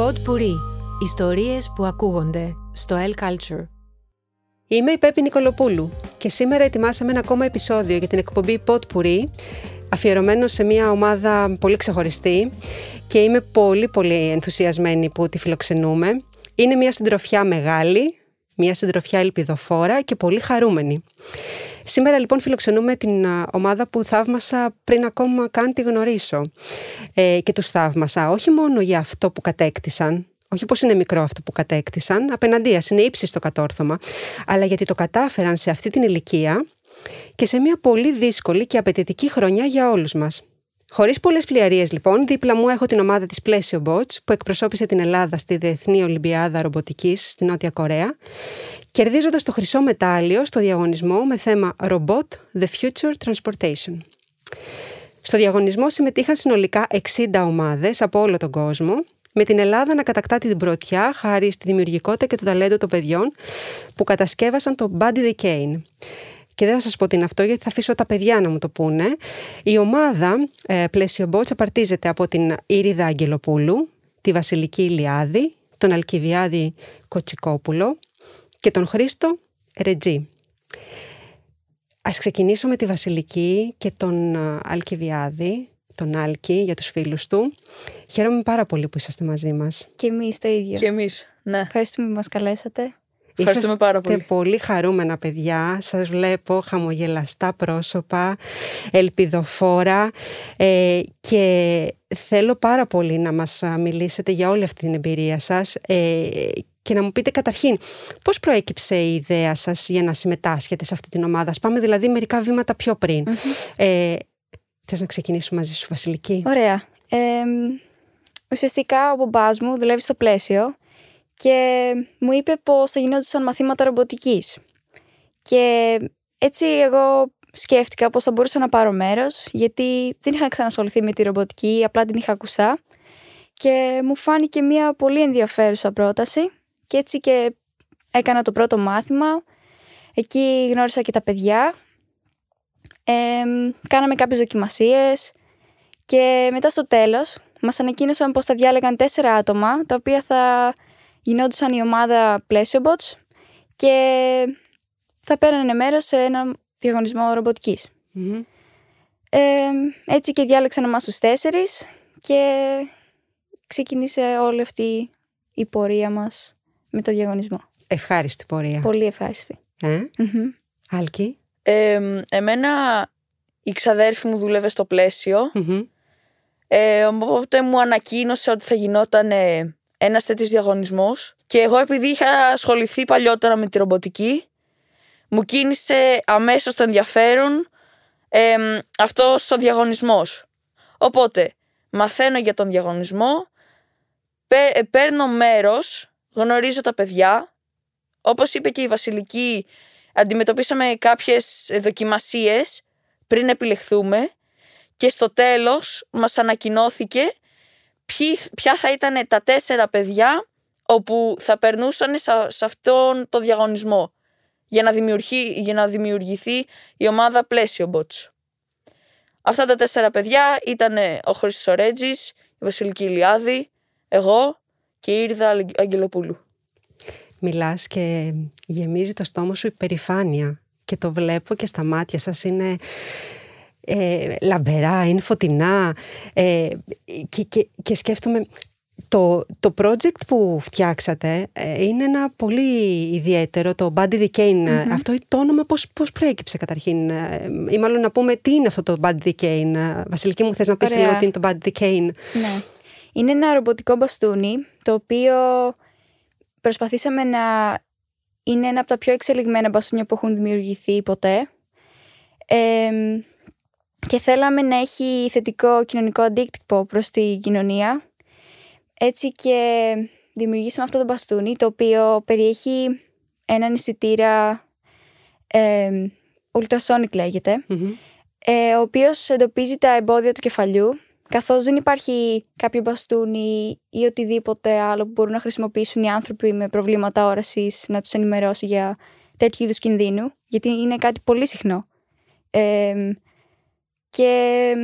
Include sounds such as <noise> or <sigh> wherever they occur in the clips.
Pod Puri. Ιστορίες που ακούγονται στο El Culture. Είμαι η Πέπη Νικολοπούλου και σήμερα ετοιμάσαμε ένα ακόμα επεισόδιο για την εκπομπή Pod Puri αφιερωμένο σε μια ομάδα πολύ ξεχωριστή και είμαι πολύ πολύ ενθουσιασμένη που τη φιλοξενούμε. Είναι μια συντροφιά μεγάλη, μια συντροφιά ελπιδοφόρα και πολύ χαρούμενη. Σήμερα λοιπόν φιλοξενούμε την ομάδα που θαύμασα πριν ακόμα καν τη γνωρίσω. Ε, και τους θαύμασα όχι μόνο για αυτό που κατέκτησαν, όχι πως είναι μικρό αυτό που κατέκτησαν, απέναντίας είναι ύψιστο κατόρθωμα, αλλά γιατί το κατάφεραν σε αυτή την ηλικία και σε μια πολύ δύσκολη και απαιτητική χρονιά για όλους μας. Χωρίς πολλές φλιαρίες, λοιπόν, δίπλα μου έχω την ομάδα της Plesio Bots που εκπροσώπησε την Ελλάδα στη Διεθνή Ολυμπιάδα Ρομποτικής στη Νότια Κορέα, κερδίζοντας το χρυσό μετάλλιο στο διαγωνισμό με θέμα Robot The Future Transportation. Στο διαγωνισμό συμμετείχαν συνολικά 60 ομάδες από όλο τον κόσμο, με την Ελλάδα να κατακτά την πρωτιά χάρη στη δημιουργικότητα και το ταλέντο των παιδιών που κατασκεύασαν το Buddy the Cane και δεν θα σας πω τι είναι αυτό γιατί θα αφήσω τα παιδιά να μου το πούνε. Η ομάδα ε, Πλαίσιο Μπότς απαρτίζεται από την Ήριδα Αγγελοπούλου, τη Βασιλική Ηλιάδη, τον Αλκιβιάδη Κοτσικόπουλο και τον Χρήστο Ρετζή. Ας ξεκινήσω με τη Βασιλική και τον ε, Αλκιβιάδη, τον Άλκη για τους φίλους του. Χαίρομαι πάρα πολύ που είσαστε μαζί μας. Και εμείς το ίδιο. Και εμείς, ναι. Ευχαριστούμε που μας καλέσατε. Ευχαριστούμε πάρα πολύ. πολύ χαρούμενα παιδιά. Σας βλέπω χαμογελαστά πρόσωπα, ελπιδοφόρα ε, και θέλω πάρα πολύ να μας μιλήσετε για όλη αυτή την εμπειρία σας ε, και να μου πείτε καταρχήν πώς προέκυψε η ιδέα σας για να συμμετάσχετε σε αυτή την ομάδα; Πάμε δηλαδή μερικά βήματα πιο πριν. Mm-hmm. Ε, θες να ξεκινήσουμε μαζί σου Βασιλική; Ωραία. Ε, ουσιαστικά ο μπαμπάς μου δουλεύει στο πλαίσιο και μου είπε πως θα γινόντουσαν μαθήματα ρομποτικής. Και έτσι εγώ σκέφτηκα πως θα μπορούσα να πάρω μέρος, γιατί δεν είχα ξανασχοληθεί με τη ρομποτική, απλά την είχα ακουστά. Και μου φάνηκε μια πολύ ενδιαφέρουσα πρόταση και έτσι και έκανα το πρώτο μάθημα. Εκεί γνώρισα και τα παιδιά. Ε, κάναμε κάποιες δοκιμασίες και μετά στο τέλος μας ανακοίνωσαν πως θα διάλεγαν τέσσερα άτομα τα οποία θα γινόντουσαν η ομάδα Plesiobots και θα παίρνανε μέρος σε ένα διαγωνισμό Ε, έτσι και διάλεξαν εμάς τους τέσσερις και ξεκίνησε όλη αυτή η πορεία μας με το διαγωνισμό. Ευχάριστη πορεία. Πολύ ευχάριστη. Ε; Άλκη. εμένα η ξαδέρφη μου δούλευε στο πλαίσιο. Ε, οπότε μου ανακοίνωσε ότι θα γινόταν ένας τέτοιος διαγωνισμός. Και εγώ, επειδή είχα ασχοληθεί παλιότερα με τη ρομποτική, μου κίνησε αμέσως το ενδιαφέρον ε, αυτό ο διαγωνισμός. Οπότε, μαθαίνω για τον διαγωνισμό, ε, παίρνω μέρος, γνωρίζω τα παιδιά. Όπως είπε και η Βασιλική, αντιμετωπίσαμε κάποιες δοκιμασίες πριν επιλεχθούμε και στο τέλος μας ανακοινώθηκε ποια θα ήταν τα τέσσερα παιδιά όπου θα περνούσαν σε, αυτόν τον διαγωνισμό για να, για να δημιουργηθεί η ομάδα Πλαίσιο Bots. Αυτά τα τέσσερα παιδιά ήταν ο Χρήστος Ορέτζης, η Βασιλική Ηλιάδη, εγώ και η Ήρδα Αγγελοπούλου. Μιλάς και γεμίζει το στόμα σου υπερηφάνεια και το βλέπω και στα μάτια σας είναι ε, λαμπερά, είναι φωτεινά ε, και, και, και σκέφτομαι το, το project που φτιάξατε ε, είναι ένα πολύ ιδιαίτερο, το Buddy Decane. Αυτό το όνομα πώς, πώς προέκυψε καταρχήν ε, ή μάλλον να πούμε τι είναι αυτό το Buddy Decane. Βασιλική μου θες να πεις λίγο τι είναι το Buddy Decane. Ναι. Είναι ένα ρομποτικό μπαστούνι το οποίο προσπαθήσαμε να είναι ένα από τα πιο εξελιγμένα μπαστούνια που έχουν δημιουργηθεί ποτέ. Ε, και θέλαμε να έχει θετικό κοινωνικό αντίκτυπο προς την κοινωνία. Έτσι και δημιουργήσαμε αυτό το μπαστούνι, το οποίο περιέχει έναν αισθητήρα ε, ultrasonic λεγεται ε, ο οποίος εντοπίζει τα εμπόδια του κεφαλιού, καθώς δεν υπάρχει κάποιο μπαστούνι ή οτιδήποτε άλλο που μπορούν να χρησιμοποιήσουν οι άνθρωποι με προβλήματα όρασης να τους ενημερώσει για τέτοιου είδους κινδύνου, γιατί είναι κάτι πολύ συχνό. Ε, και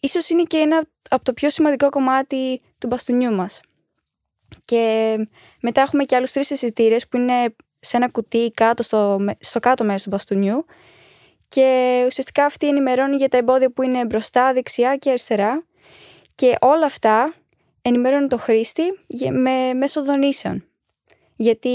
ίσως είναι και ένα από το πιο σημαντικό κομμάτι του μπαστούνιού μας. Και μετά έχουμε και άλλους τρεις αισθητήρε που είναι σε ένα κουτί κάτω στο, στο κάτω μέρος του μπαστούνιου και ουσιαστικά αυτή ενημερώνει για τα εμπόδια που είναι μπροστά, δεξιά και αριστερά και όλα αυτά ενημερώνουν το χρήστη με, μέσω δονήσεων. Γιατί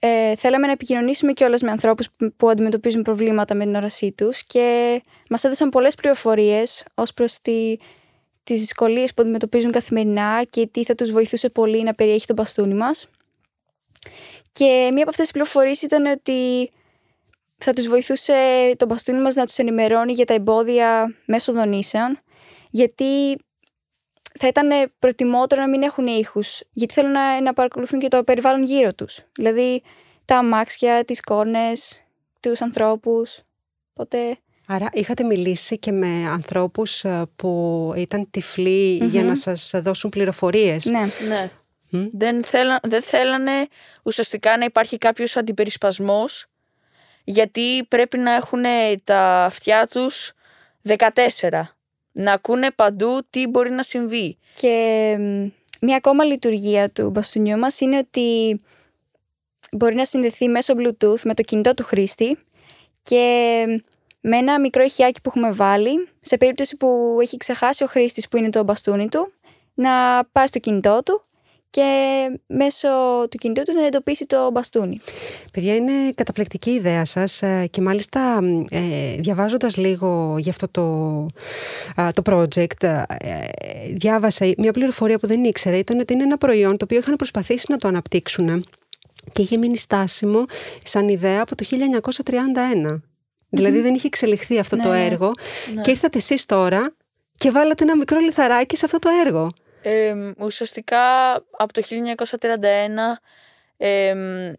ε, θέλαμε να επικοινωνήσουμε και όλες με ανθρώπους που αντιμετωπίζουν προβλήματα με την όρασή τους και μας έδωσαν πολλές πληροφορίες ως προς τη, τις δυσκολίες που αντιμετωπίζουν καθημερινά και τι θα τους βοηθούσε πολύ να περιέχει το μπαστούνι μας. Και μία από αυτές τις πληροφορίες ήταν ότι θα τους βοηθούσε το μπαστούνι μας να τους ενημερώνει για τα εμπόδια μέσω δονήσεων, γιατί θα ήταν προτιμότερο να μην έχουν ήχους, γιατί θέλουν να, να παρακολουθούν και το περιβάλλον γύρω τους. Δηλαδή τα αμάξια, τις κόρνες, τους ανθρώπους. Οπότε... Άρα είχατε μιλήσει και με ανθρώπους ε, που ήταν για να σας δώσουν πληροφορίες. Ναι. ναι. Δεν, δεν θέλανε ουσιαστικά να υπάρχει κάποιος αντιπερισπασμός γιατί πρέπει να έχουν τα αυτιά τους 14. Να ακούνε παντού τι μπορεί να συμβεί. Και μια ακόμα λειτουργία του μπαστούνιου μας είναι ότι μπορεί να συνδεθεί μέσω Bluetooth με το κινητό του χρήστη και με ένα μικρό ηχιάκι που έχουμε βάλει, σε περίπτωση που έχει ξεχάσει ο χρήστης που είναι το μπαστούνι του, να πάει στο κινητό του και μέσω του κινητού του να εντοπίσει το μπαστούνι. Παιδιά, είναι καταπληκτική ιδέα σας ε, και μάλιστα ε, διαβάζοντας λίγο για αυτό το, το project ε, διάβασα μια πληροφορία που δεν ήξερα ήταν ότι είναι ένα προϊόν το οποίο είχαν προσπαθήσει να το αναπτύξουν και είχε μείνει στάσιμο σαν ιδέα από το 1931. Δηλαδή δεν είχε εξελιχθεί αυτό το ναι, έργο ναι. και ήρθατε εσείς τώρα και βάλατε ένα μικρό λιθαράκι σε αυτό το έργο. Ε, ουσιαστικά από το 1931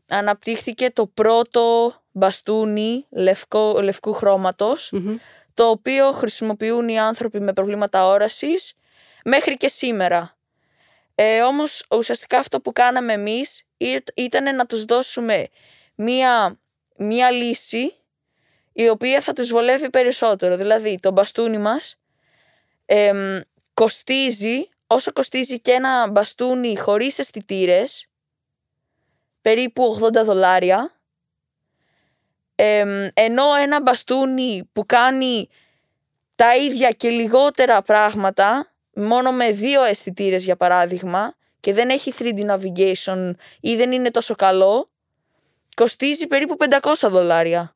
αναπτύχθηκε το πρώτο μπαστούνι λευκό, λευκού το οποίο χρησιμοποιούν οι άνθρωποι με προβλήματα όρασης μέχρι και σήμερα. Ε, όμως ουσιαστικά αυτό που κάναμε εμείς ήταν να τους δώσουμε μία, μία λύση η οποία θα τους βολεύει περισσότερο. Δηλαδή το μπαστούνι μας κοστίζει όσο κοστίζει και ένα μπαστούνι χωρίς αισθητήρες, περίπου 80 δολάρια, ενώ ένα μπαστούνι που κάνει τα ίδια και λιγότερα πράγματα, μόνο με δύο αισθητήρες για παράδειγμα, και δεν έχει 3D navigation ή δεν είναι τόσο καλό, κοστίζει περίπου 500 δολάρια.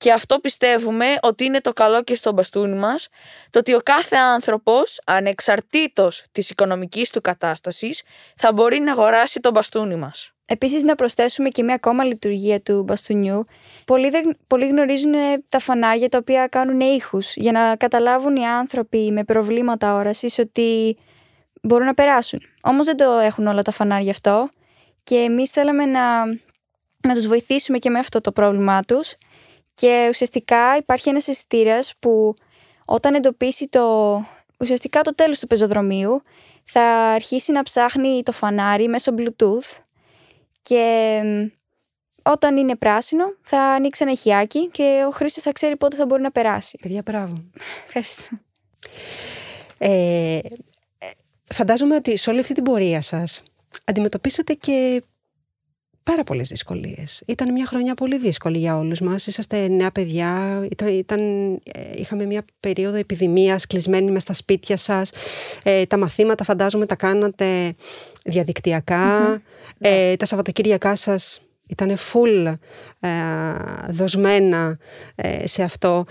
Και αυτό πιστεύουμε ότι είναι το καλό και στο μπαστούνι μας, το ότι ο κάθε άνθρωπος, ανεξαρτήτως της οικονομικής του κατάστασης, θα μπορεί να αγοράσει το μπαστούνι μας. Επίσης να προσθέσουμε και μια ακόμα λειτουργία του μπαστούνιου. Πολλοί, δεν, πολλοί γνωρίζουν τα φανάρια τα οποία κάνουν ήχους για να καταλάβουν οι άνθρωποι με προβλήματα όρασης ότι μπορούν να περάσουν. Όμως δεν το έχουν όλα τα φανάρια αυτό και εμείς θέλαμε να, να τους βοηθήσουμε και με αυτό το πρόβλημά τους και ουσιαστικά υπάρχει ένας αισθητήρας που όταν εντοπίσει το, ουσιαστικά το τέλος του πεζοδρομίου θα αρχίσει να ψάχνει το φανάρι μέσω Bluetooth και όταν είναι πράσινο θα ανοίξει ένα ηχιάκι και ο χρήστης θα ξέρει πότε θα μπορεί να περάσει. Παιδιά, μπράβο. Ευχαριστώ. Ε, φαντάζομαι ότι σε όλη αυτή την πορεία σας αντιμετωπίσατε και πάρα πολλές δυσκολίες. Ήταν μια χρονιά πολύ δύσκολη για όλους μας. Είσαστε νέα παιδιά, ήταν, ήταν, ε, είχαμε μια περίοδο επιδημίας κλεισμένη μες στα σπίτια σας. Ε, τα μαθήματα φαντάζομαι τα κάνατε διαδικτυακα Ε, τα Σαββατοκύριακά σας ήταν full ε, δοσμένα ε, σε αυτό.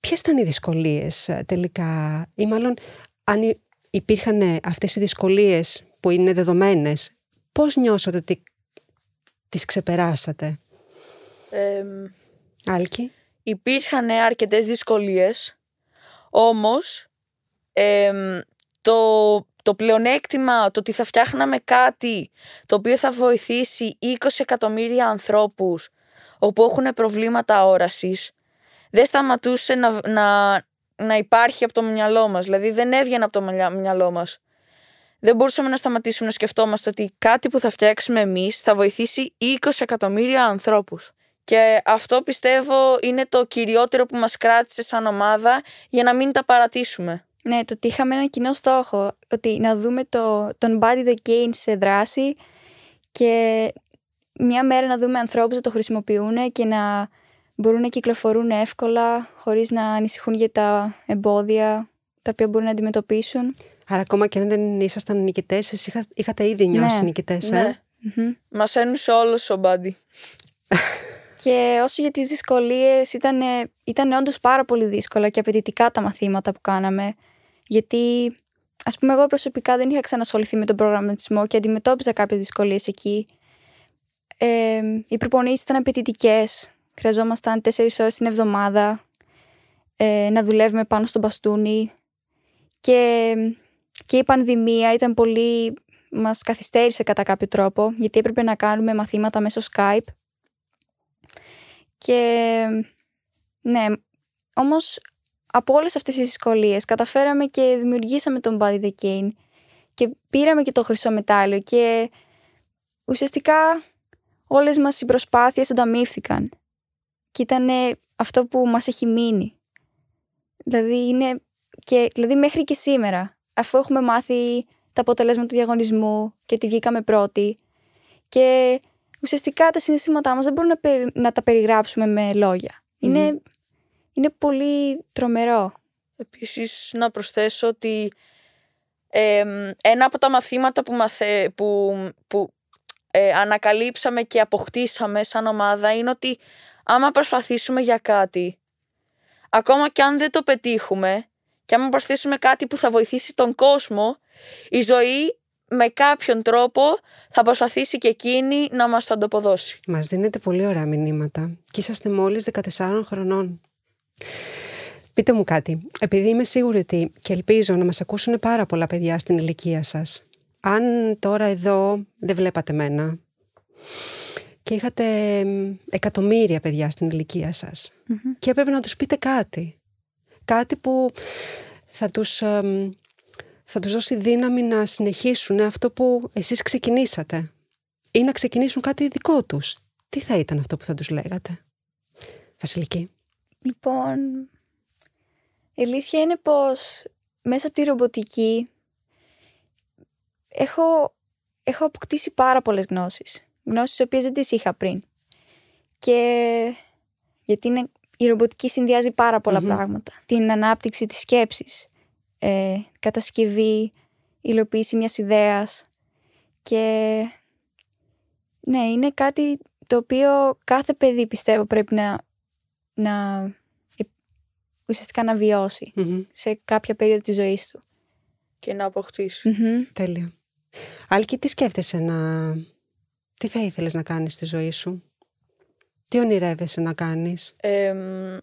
Ποιες ήταν οι δυσκολίες τελικά; Ή μάλλον αν υπήρχαν αυτές οι δυσκολίες που είναι δεδομένες πώς νιώσατε ότι τις ξεπεράσατε; Ε, Άλκη. Υπήρχαν αρκετές δυσκολίες, όμως το, το πλεονέκτημα, το ότι θα φτιάχναμε κάτι το οποίο θα βοηθήσει 20 εκατομμύρια ανθρώπους όπου έχουν προβλήματα όρασης, δεν σταματούσε να, να, να υπάρχει από το μυαλό μας. Δηλαδή δεν έβγαινε από το μυαλό μας δεν μπορούσαμε να σταματήσουμε να σκεφτόμαστε ότι κάτι που θα φτιάξουμε εμείς θα βοηθήσει 20 εκατομμύρια ανθρώπους. Και αυτό πιστεύω είναι το κυριότερο που μας κράτησε σαν ομάδα για να μην τα παρατήσουμε. Ναι, το ότι είχαμε ένα κοινό στόχο. Ότι να δούμε το, τον Body the Gain σε δράση και μια μέρα να δούμε ανθρώπους να το χρησιμοποιούν και να μπορούν να κυκλοφορούν εύκολα χωρίς να ανησυχούν για τα εμπόδια τα οποία μπορούν να αντιμετωπίσουν. Άρα ακόμα και αν δεν ήσασταν νικητές, εσείς είχα, είχατε ήδη νιώσει Ναι. νικητές, Ναι. ε; Μμμ. Μας ένωσε όλος ο Μπάντι. <laughs> Και όσο για τις δυσκολίες ήταν, ήταν όντως πάρα πολύ δύσκολα και απαιτητικά τα μαθήματα που κάναμε. Γιατί ας πούμε εγώ προσωπικά δεν είχα ξανασχοληθεί με τον προγραμματισμό και αντιμετώπιζα κάποιες δυσκολίες εκεί. Ε, οι προπονήσεις ήταν απαιτητικές. Χρειαζόμασταν τέσσερις ώρες την εβδομάδα ε, να δουλεύουμε πάνω στο μπαστούνι και, και η πανδημία ήταν πολύ μας καθυστέρησε κατά κάποιο τρόπο γιατί έπρεπε να κάνουμε μαθήματα μέσω Skype και ναι, όμως από όλες αυτές τις δυσκολίες καταφέραμε και δημιουργήσαμε τον Body the Cane και πήραμε και το χρυσό μετάλλιο και ουσιαστικά όλες μας οι προσπάθειες ανταμείφθηκαν και ήταν αυτό που μας έχει μείνει. Δηλαδή είναι και δηλαδή μέχρι και σήμερα αφού έχουμε μάθει τα αποτελέσματα του διαγωνισμού και ότι βγήκαμε πρώτοι και ουσιαστικά τα συναισθήματά μας δεν μπορούμε να, περι- να τα περιγράψουμε με λόγια. Είναι, είναι πολύ τρομερό. Επίσης να προσθέσω ότι εμ, ένα από τα μαθήματα που, μαθε, που, που ε, ανακαλύψαμε και αποκτήσαμε σαν ομάδα είναι ότι άμα προσπαθήσουμε για κάτι, ακόμα και αν δεν το πετύχουμε και άμα προσπαθήσουμε κάτι που θα βοηθήσει τον κόσμο, η ζωή με κάποιον τρόπο θα προσπαθήσει και εκείνη να μας το ανταποδώσει. Μας δίνετε πολύ ωραία μηνύματα και είσαστε μόλις 14 χρονών. Πείτε μου κάτι, επειδή είμαι σίγουρη ότι και ελπίζω να μας ακούσουν πάρα πολλά παιδιά στην ηλικία σας. Αν τώρα εδώ δεν βλέπατε μένα και είχατε μ, εκατομμύρια παιδιά στην ηλικία σας και έπρεπε να τους πείτε κάτι. Κάτι που θα τους, εμ, θα τους δώσει δύναμη να συνεχίσουν αυτό που εσείς ξεκινήσατε ή να ξεκινήσουν κάτι δικό τους. Τι θα ήταν αυτό που θα τους λέγατε. Βασιλική; Λοιπόν, η αλήθεια είναι πως μέσα από τη ρομποτική έχω, έχω αποκτήσει πάρα πολλές γνώσεις. Γνώσεις τις οποίες δεν τις είχα πριν. Και γιατί είναι, η ρομποτική συνδυάζει πάρα πολλά Μμμ. πράγματα. Την ανάπτυξη της σκέψης, ε, κατασκευή, υλοποίηση μιας ιδέας και ναι, είναι κάτι το οποίο κάθε παιδί πιστεύω πρέπει να, να ε, ουσιαστικά να βιώσει Μμμ. σε κάποια περίοδο της ζωής του. Και να αποκτήσει. Μμμ. Τέλεια. Άλκη, τι σκέφτεσαι να... Τι θα ήθελες να κάνεις στη ζωή σου; Τι ονειρεύεσαι να κάνεις; Εμ,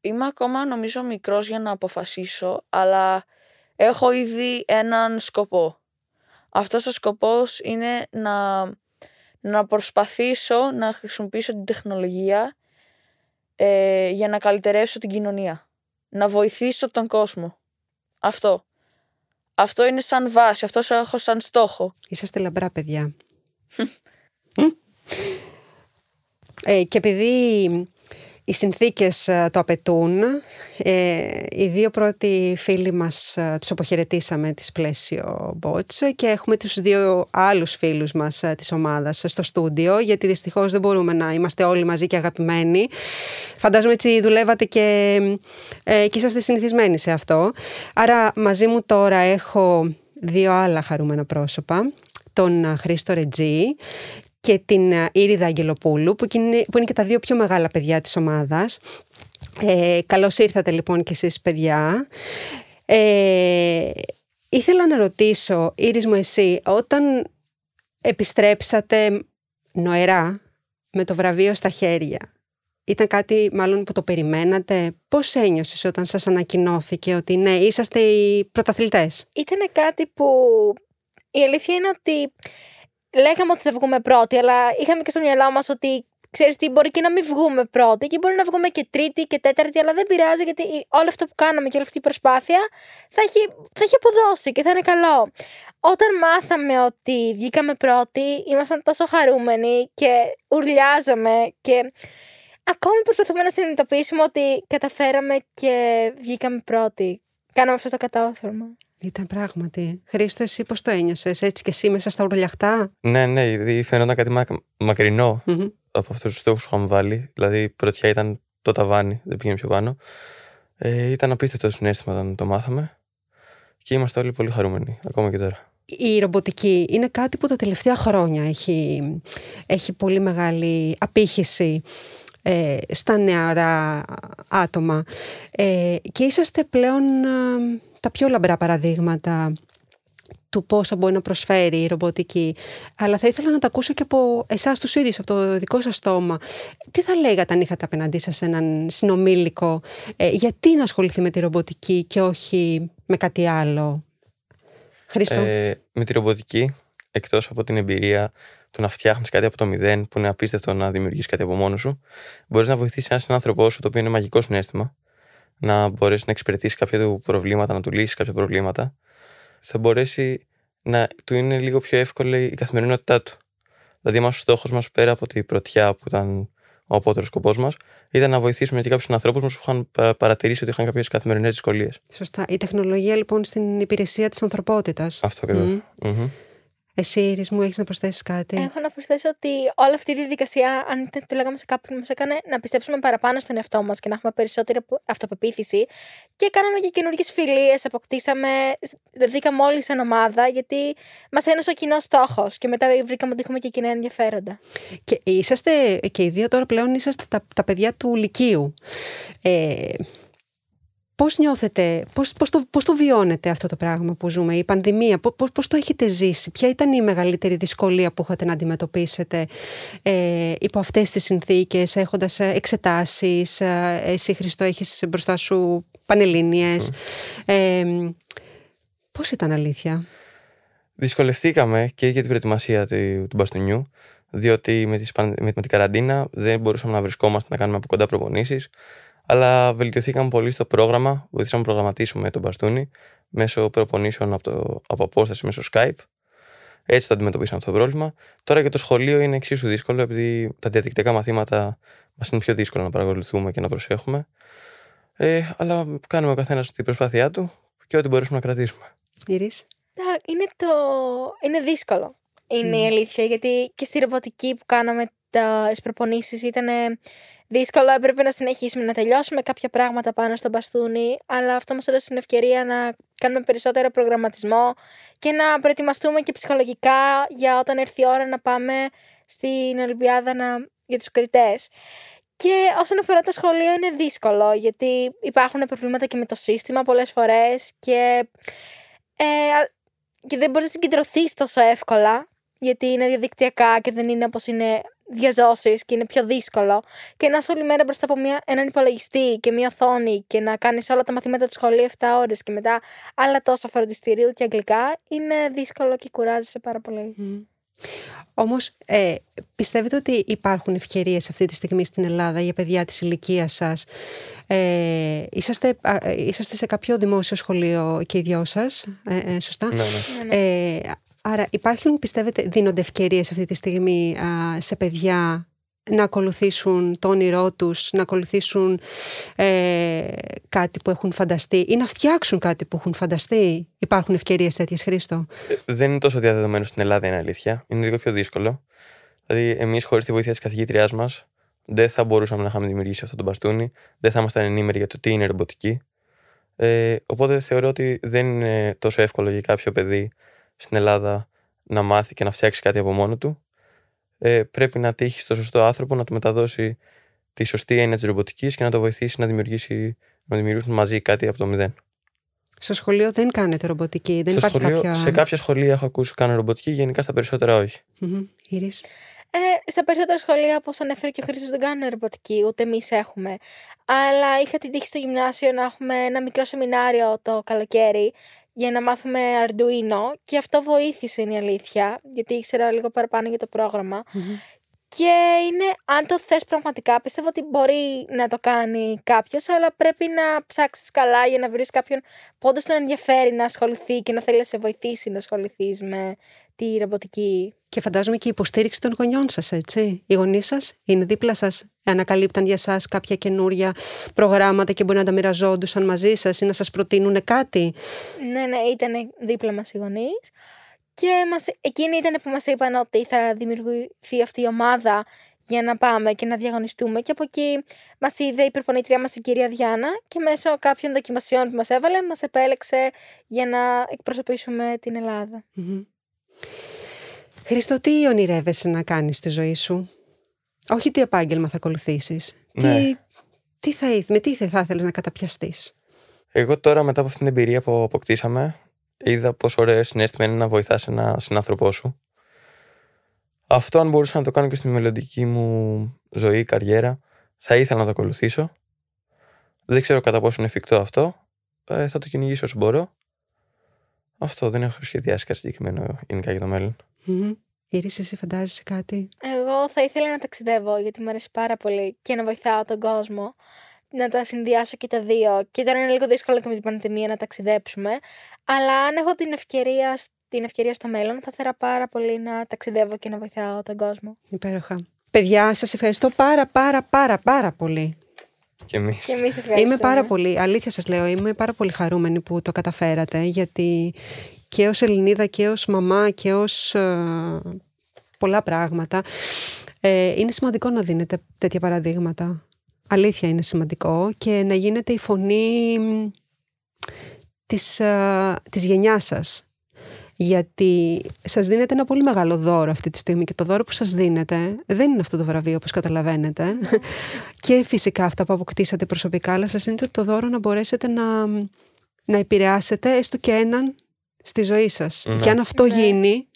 είμαι ακόμα νομίζω μικρός για να αποφασίσω, αλλά έχω ήδη έναν σκοπό. Αυτός ο σκοπός είναι να, να προσπαθήσω να χρησιμοποιήσω την τεχνολογία ε, για να καλυτερεύσω την κοινωνία. Να βοηθήσω τον κόσμο. Αυτό. Αυτό είναι σαν βάση, αυτό έχω σαν στόχο. Είσαστε λαμπρά παιδιά. <laughs> ε, και επειδή οι συνθήκες ε, το απαιτούν, ε, οι δύο πρώτοι φίλοι μας ε, τους αποχαιρετήσαμε της πλαίσιο Bots και έχουμε τους δύο άλλους φίλους μας ε, της ομάδας στο στούντιο γιατί δυστυχώς δεν μπορούμε να είμαστε όλοι μαζί και αγαπημένοι. Φαντάζομαι έτσι δουλεύατε και, ε, και είσαστε συνηθισμένοι σε αυτό. Άρα μαζί μου τώρα έχω δύο άλλα χαρούμενα πρόσωπα τον ε, Χρήστο Ρετζή και την ε, Ήριδα Αγγελοπούλου που και είναι, που είναι και τα δύο πιο μεγάλα παιδιά της ομάδας. Ε, καλώς ήρθατε λοιπόν και εσείς παιδιά. Ε, ήθελα να ρωτήσω, Ήρις μου εσύ, όταν επιστρέψατε νοερά με το βραβείο στα χέρια, ήταν κάτι μάλλον που το περιμένατε; Πώς ένιωσες όταν σας ανακοινώθηκε ότι ναι, είσαστε οι πρωταθλητές; Ήταν κάτι που η αλήθεια είναι ότι λέγαμε ότι θα βγούμε πρώτοι, αλλά είχαμε και στο μυαλό μας ότι ξέρεις τι, μπορεί και να μην βγούμε πρώτοι και μπορεί να βγούμε και τρίτη και τέταρτη, αλλά δεν πειράζει γιατί η- όλο αυτό που κάναμε και όλη αυτή η προσπάθεια θα έχει, θα έχει αποδώσει και θα είναι καλό. Όταν μάθαμε ότι βγήκαμε πρώτοι, ήμασταν τόσο χαρούμενοι και ουρλιάζαμε και ακόμη προσπαθούμε να συνειδητοποιήσουμε ότι καταφέραμε και βγήκαμε πρώτοι. κάναμε αυτό το κατόρθωμα. Ήταν πράγματι. Χρήστο, εσύ πώς το ένιωσες, έτσι και εσύ μέσα στα ουρολιαχτά. Ναι, ναι, ήδη φαίνονταν κάτι μα... μακρινό Μμμ. από αυτούς τους στόχους που είχαμε βάλει. Δηλαδή, η πρωτιά ήταν το ταβάνι, δεν πήγαινε πιο πάνω. Ε, ήταν απίστευτο συνέστημα όταν το μάθαμε. Και είμαστε όλοι πολύ χαρούμενοι, ακόμα και τώρα. Η ρομποτική είναι κάτι που τα τελευταία χρόνια έχει, έχει πολύ μεγάλη απήχηση ε, στα νεαρά άτομα ε, και είσαστε πλέον ε, τα πιο λαμπρά παραδείγματα του πόσα μπορεί να προσφέρει η ρομποτική. Αλλά θα ήθελα να τα ακούσω και από εσάς τους ίδιους, από το δικό σας στόμα. Τι θα λέγατε αν είχατε απέναντί σας έναν συνομήλικο, ε, γιατί να ασχοληθεί με τη ρομποτική και όχι με κάτι άλλο; Χρήστο. Ε, με τη ρομποτική, εκτός από την εμπειρία του να φτιάχνεις κάτι από το μηδέν, που είναι απίστευτο να δημιουργήσει κάτι από μόνος σου, μπορείς να βοηθήσεις έναν συνάνθρωπό σου, το οποίο είναι μαγικό συνέστημα, να μπορέσεις να εξυπηρετήσεις κάποια του προβλήματα, να του λύσεις κάποια προβλήματα, θα μπορέσει να του είναι λίγο πιο εύκολη η καθημερινότητά του. Δηλαδή, μα ο στόχος μας πέρα από την πρωτιά που ήταν ο απότερος σκοπός μας, ήταν να βοηθήσουμε και κάποιους ανθρώπου μας που είχαν πα- παρατηρήσει ότι είχαν κάποιες καθημερινές δυσκολίες. Σωστά. Η τεχνολογία λοιπόν στην υπηρεσία της ανθρωπότητας. Αυτό ακριβώς. Μμ. Εσύ, Ήρης, μου έχεις να προσθέσεις κάτι; Έχω να προσθέσω ότι όλη αυτή η διαδικασία, αν τε- το λέγαμε σε κάποιον, μας έκανε να πιστέψουμε παραπάνω στον εαυτό μας και να έχουμε περισσότερη απο- αυτοπεποίθηση. Και κάναμε και καινούργιες φιλίες, αποκτήσαμε. Δεθήκαμε όλοι σαν ομάδα, γιατί μας ένωσε ο κοινός στόχος. Και μετά βρήκαμε ότι έχουμε και κοινά ενδιαφέροντα. Και είσαστε και οι δύο τώρα πλέον είσαστε τα, τα παιδιά του Λυκείου. Ε, πώς νιώθετε, πώς, πώς, το, πώς το βιώνετε αυτό το πράγμα που ζούμε, η πανδημία, πώς, πώς, πώς το έχετε ζήσει, ποια ήταν η μεγαλύτερη δυσκολία που είχατε να αντιμετωπίσετε ε, υπό αυτές τις συνθήκες, έχοντας ε, εξετάσεις, ε, εσύ Χριστό έχεις μπροστά σου πανελλήνιες. Ε, πώς ήταν αλήθεια; Δυσκολευτήκαμε και για την προετοιμασία του, του μπαστούνιου, διότι με, τις, παν- με, με την καραντίνα δεν μπορούσαμε να βρισκόμαστε να κάνουμε από κοντά προπονήσεις. Αλλά βελτιωθήκαμε πολύ στο πρόγραμμα. Βοηθήσαμε να προγραμματίσουμε τον μπαστούνι μέσω προπονήσεων από, το, από απόσταση μέσω Skype. Έτσι το αντιμετωπίσαμε αυτό το πρόβλημα. Τώρα και το σχολείο είναι εξίσου δύσκολο, επειδή τα διαδικτυακά μαθήματα μας είναι πιο δύσκολο να παρακολουθούμε και να προσέχουμε. Ε, αλλά κάνουμε ο καθένας την προσπάθειά του και ό,τι μπορέσουμε να κρατήσουμε. Ήρης. Τα- Είναι, το... είναι δύσκολο. Είναι Μμ. η αλήθεια. Γιατί και στη ρομποτική που κάναμε τις προπονήσεις ήταν δύσκολο. Έπρεπε να συνεχίσουμε να τελειώσουμε κάποια πράγματα πάνω στο μπαστούνι. Αλλά αυτό μας έδωσε την ευκαιρία να κάνουμε περισσότερο προγραμματισμό και να προετοιμαστούμε και ψυχολογικά για όταν έρθει η ώρα να πάμε στην Ολυμπιάδα να... για τους κριτές. Και όσον αφορά το σχολείο είναι δύσκολο γιατί υπάρχουν προβλήματα και με το σύστημα πολλές φορές και, ε, και δεν μπορείς να συγκεντρωθείς τόσο εύκολα γιατί είναι διαδικτυακά και δεν είναι όπως είναι διαζώσεις και είναι πιο δύσκολο και να είσαι όλη μέρα μπροστά από μια, έναν υπολογιστή και μια οθόνη και να κάνεις όλα τα μαθήματα του σχολείου 7 ώρες και μετά άλλα τόσα φροντιστηρίου και αγγλικά είναι δύσκολο και κουράζεσαι πάρα πολύ. Όμως ε, πιστεύετε ότι υπάρχουν ευκαιρίες αυτή τη στιγμή στην Ελλάδα για παιδιά της ηλικίας σας; Ε, είσαστε, α, ε, είσαστε σε κάποιο δημόσιο σχολείο και οι δυο σας, ε, ε, σωστά; Ναι, ναι. Ε, άρα υπάρχουν, πιστεύετε, δίνονται ευκαιρίες αυτή τη στιγμή α, σε παιδιά να ακολουθήσουν το όνειρό τους, να ακολουθήσουν ε, κάτι που έχουν φανταστεί ή να φτιάξουν κάτι που έχουν φανταστεί; Υπάρχουν ευκαιρίες τέτοιες, Χρήστο; Ε, δεν είναι τόσο διαδεδομένο στην Ελλάδα, είναι αλήθεια. Είναι λίγο πιο δύσκολο. Δηλαδή, εμείς χωρίς τη βοήθεια της καθηγήτριάς μας, δεν θα μπορούσαμε να είχαμε δημιουργήσει αυτό το μπαστούνι, δεν θα ήμασταν ενήμεροι για το τι είναι ρομποτική. Ε, οπότε θεωρώ ότι δεν είναι τόσο εύκολο για κάποιο παιδί στην Ελλάδα να μάθει και να φτιάξει κάτι από μόνο του. Ε, πρέπει να τύχει στο σωστό άνθρωπο να του μεταδώσει τη σωστή έννοια της ρομποτικής και να το βοηθήσει να, δημιουργήσει, να δημιουργήσουν μαζί κάτι από το μηδέν. Στο σχολείο δεν κάνετε ρομποτική, δεν Στο υπάρχει σχολείο, κάποια... Σε κάποια σχολεία έχω ακούσει κάνουν ρομποτική, γενικά στα περισσότερα όχι. Μμμ. Ήρης. Ε, στα περισσότερα σχολεία, όπως ανέφερε και ο Χρήστος, δεν κάνουν ρομποτική, ούτε εμείς έχουμε. Αλλά είχα την τύχη στο γυμνάσιο να έχουμε ένα μικρό σεμινάριο το καλοκαίρι για να μάθουμε Arduino και αυτό βοήθησε είναι η αλήθεια, γιατί ήξερα λίγο παραπάνω για το πρόγραμμα. Και είναι, αν το θες πραγματικά, πιστεύω ότι μπορεί να το κάνει κάποιος, αλλά πρέπει να ψάξεις καλά για να βρεις κάποιον που όντως τον ενδιαφέρει να ασχοληθεί και να θέλει να σε βοηθήσει να ασχοληθείς με τη ρομποτική. Και φαντάζομαι και η υποστήριξη των γονιών σας, έτσι. Οι γονείς σας είναι δίπλα σας, ανακαλύπταν για σας κάποια καινούρια προγράμματα και μπορεί να τα μοιραζόντουσαν μαζί σας ή να σας προτείνουν κάτι. Ναι, ναι, ήταν δίπλα μας οι γονείς. Και μας, εκείνοι ήταν που μας είπαν ότι θα δημιουργηθεί αυτή η ομάδα για να πάμε και να διαγωνιστούμε. Και από εκεί μας είδε η προπονήτριά μας η κυρία Διάνα και μέσω κάποιων δοκιμασιών που μας έβαλε, μας επέλεξε για να εκπροσωπήσουμε την Ελλάδα. Χριστό, τι ονειρεύεσαι να κάνεις στη ζωή σου, Όχι τι επάγγελμα θα ακολουθήσεις. Ναι. Τι, τι θα, με τι θα ήθελε να καταπιαστείς; Εγώ τώρα μετά από αυτήν την εμπειρία που αποκτήσαμε, είδα πόσο ωραίο συνέστημα είναι να βοηθάς ένα συνάνθρωπό σου αυτό αν μπορούσα να το κάνω και στη μελλοντική μου ζωή, καριέρα, θα ήθελα να το ακολουθήσω. Δεν ξέρω κατά πόσο είναι εφικτό αυτό. Ε, θα το κυνηγήσω όσο μπορώ. Αυτό δεν έχω σχεδιάσει κάτι συγκεκριμένο γενικά για το μέλλον. Mm-hmm. Ήρισε, εσύ φαντάζεσαι κάτι; Εγώ θα ήθελα να ταξιδεύω γιατί μου αρέσει πάρα πολύ και να βοηθάω τον κόσμο. Να τα συνδυάσω και τα δύο. Και τώρα είναι λίγο δύσκολο και με την πανδημία να ταξιδέψουμε. Αλλά αν έχω την ευκαιρία την ευκαιρία στο μέλλον, θα ήθελα πάρα πολύ να ταξιδεύω και να βοηθάω τον κόσμο. Υπέροχα. Παιδιά, σας ευχαριστώ πάρα πάρα πάρα πάρα πολύ. Και εμείς. Και εμείς Είμαι πάρα πολύ, αλήθεια σας λέω, είμαι πάρα πολύ χαρούμενη που το καταφέρατε, γιατί και ως Ελληνίδα και ως μαμά και ως ε, πολλά πράγματα, ε, είναι σημαντικό να δίνετε τέτοια παραδείγματα. Αλήθεια είναι σημαντικό και να γίνετε η φωνή της, ε, της γενιάς σας γιατί σας δίνεται ένα πολύ μεγάλο δώρο αυτή τη στιγμή και το δώρο που σας δίνεται δεν είναι αυτό το βραβείο όπως καταλαβαίνετε <laughs> και φυσικά αυτά που αποκτήσατε προσωπικά αλλά σας δίνεται το δώρο να μπορέσετε να, να επηρεάσετε έστω και έναν στη ζωή σας Ναι. και αν αυτό Ναι. γίνει